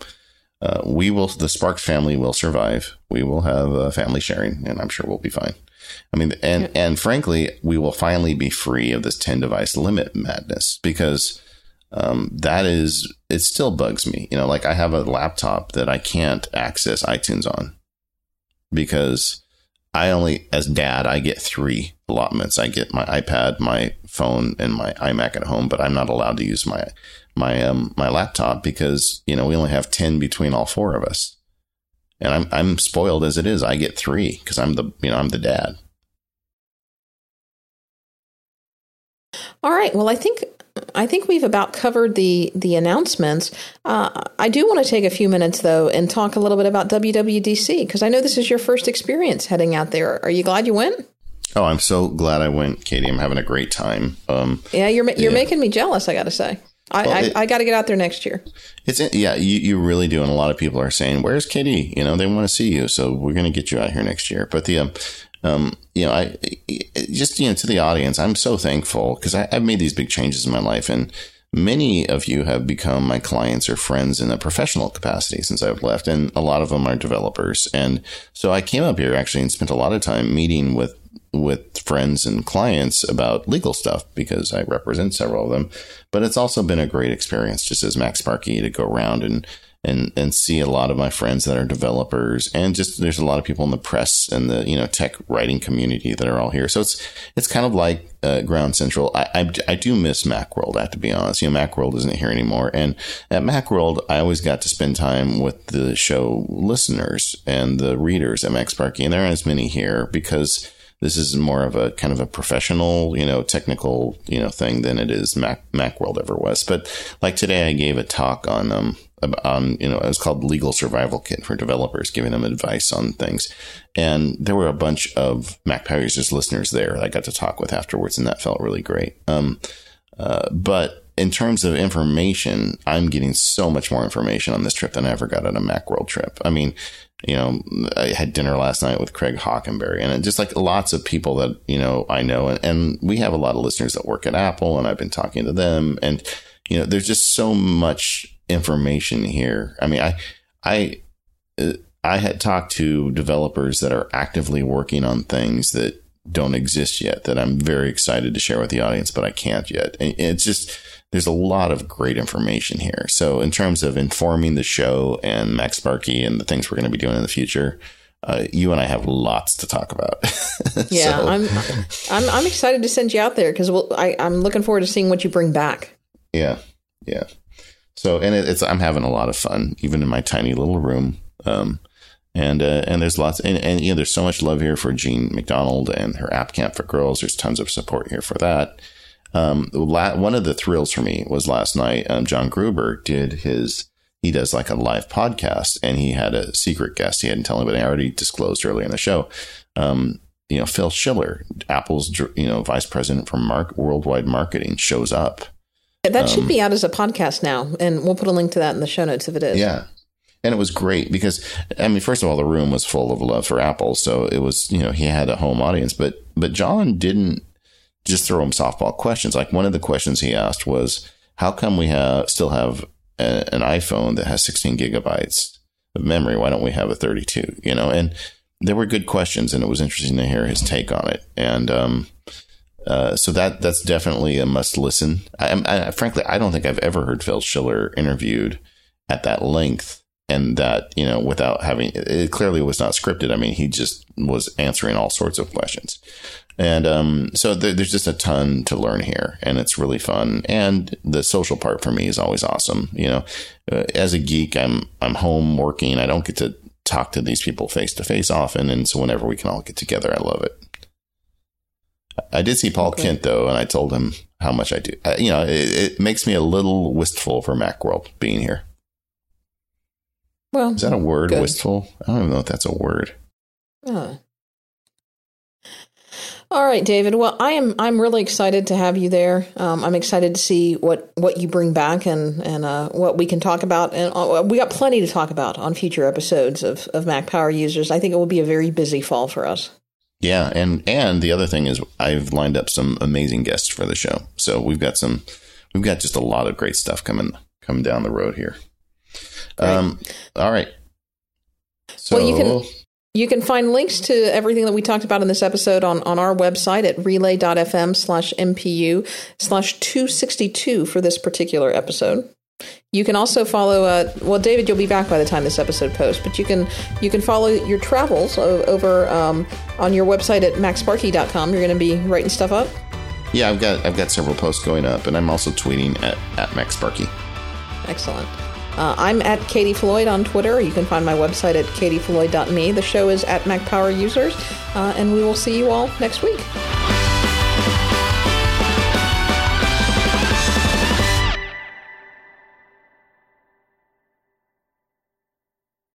uh, we will, the Sparks family will survive. We will have uh, family sharing, and I'm sure we'll be fine. I mean, and yeah. and frankly, we will finally be free of this 10 device limit madness because um, that is it still bugs me. You know, like I have a laptop that I can't access iTunes on because I only, as dad, I get three allotments. I get my iPad, my phone, and my iMac at home, but I'm not allowed to use my my um my laptop because you know we only have 10 between all four of us and i'm i'm spoiled as it is i get 3 cuz i'm the you know i'm the dad all right well i think I think we've about covered the the announcements. Uh, I do want to take a few minutes though and talk a little bit about WWDC because I know this is your first experience heading out there. Are you glad you went? Oh, I'm so glad I went, Katie. I'm having a great time. Um, yeah, you're you're yeah. making me jealous. I got to say. I, well, I, I got to get out there next year. It's yeah, you, you really do, and a lot of people are saying, "Where's Katie?" You know, they want to see you, so we're going to get you out here next year. But the um, um, you know, I just you know to the audience, I'm so thankful because I've made these big changes in my life, and many of you have become my clients or friends in a professional capacity since I've left, and a lot of them are developers. And so I came up here actually and spent a lot of time meeting with with friends and clients about legal stuff because I represent several of them. But it's also been a great experience just as MacSparky to go around and and and see a lot of my friends that are developers and just there's a lot of people in the press and the you know tech writing community that are all here. So it's it's kind of like uh, Grand Central. I, I, I do miss MacWorld. I have to be honest. You know, MacWorld isn't here anymore. And at MacWorld, I always got to spend time with the show listeners and the readers at MacSparky, and there aren't as many here because this is more of a kind of a professional, you know, technical, you know, thing than it is Mac Macworld ever was. But like today, I gave a talk on um, on you know it was called Legal Survival Kit for developers, giving them advice on things. And there were a bunch of Mac Power Users listeners there that I got to talk with afterwards, and that felt really great. Um, uh, but in terms of information, I'm getting so much more information on this trip than I ever got on a Macworld trip. I mean, you know, I had dinner last night with Craig Hockenberry and just like lots of people that, you know, I know. And, and we have a lot of listeners that work at Apple and I've been talking to them. And, you know, there's just so much information here. I mean, I, I, uh, I had talked to developers that are actively working on things that don't exist yet that I'm very excited to share with the audience, but I can't yet. It's just, there's a lot of great information here. So in terms of informing the show and MacSparky and the things we're going to be doing in the future, uh, you and I have lots to talk about. yeah, so. I'm, I'm I'm excited to send you out there because we'll, I I'm looking forward to seeing what you bring back. Yeah, yeah. So and it, it's I'm having a lot of fun even in my tiny little room. Um, and uh, and there's lots and, and you know there's so much love here for Jean MacDonald and her app camp for girls. There's tons of support here for that. Um, one of the thrills for me was last night. Um, John Gruber did his. He does like a live podcast, and he had a secret guest. He hadn't told anybody. I already disclosed earlier in the show. Um, you know, Phil Schiller, Apple's you know vice president for mark, worldwide marketing, shows up. That should um, be out as a podcast now, and we'll put a link to that in the show notes if it is. Yeah, and it was great because I mean, first of all, the room was full of love for Apple, so it was you know he had a home audience, but but John didn't just throw him softball questions. Like one of the questions he asked was, "How come we have still have a, an iPhone that has 16 gigabytes of memory? Why don't we have a 32?" You know, and there were good questions, and it was interesting to hear his take on it. And um, uh, so that that's definitely a must listen. I, I, frankly, I don't think I've ever heard Phil Schiller interviewed at that length and that you know without having it clearly was not scripted i mean he just was answering all sorts of questions and um, so th- there's just a ton to learn here, and it's really fun. And the social part for me is always awesome. You know, uh, as a geek, I'm I'm home working. I don't get to talk to these people face to face often, and so whenever we can all get together, I love it. I did see Paul okay. Kent though, and I told him how much I do. Uh, you know, it, it, makes me a little wistful for MacWorld being here. Well, is that a word? Good. Wistful? I don't even know if that's a word. Uh, all right, David. Well, I am. I'm really excited to have you there. Um, I'm excited to see what, what you bring back and and uh, what we can talk about. And uh, we got plenty to talk about on future episodes of of Mac Power Users. I think it will be a very busy fall for us. Yeah, and and the other thing is, I've lined up some amazing guests for the show. So we've got some, we've got just a lot of great stuff coming coming down the road here. Um, all right. So well, you can you can find links to everything that we talked about in this episode on, on our website at relay.fm slash MPU slash 262 for this particular episode. You can also follow. Uh, well, David, you'll be back by the time this episode posts, but you can you can follow your travels over um, on your website at macsparky.com. You're going to be writing stuff up. Yeah, I've got I've got several posts going up, and I'm also tweeting at at macsparky. Excellent. Uh, I'm at Katie Floyd on Twitter. You can find my website at katiefloyd.me. The show is at Mac Power Users, uh, and we will see you all next week.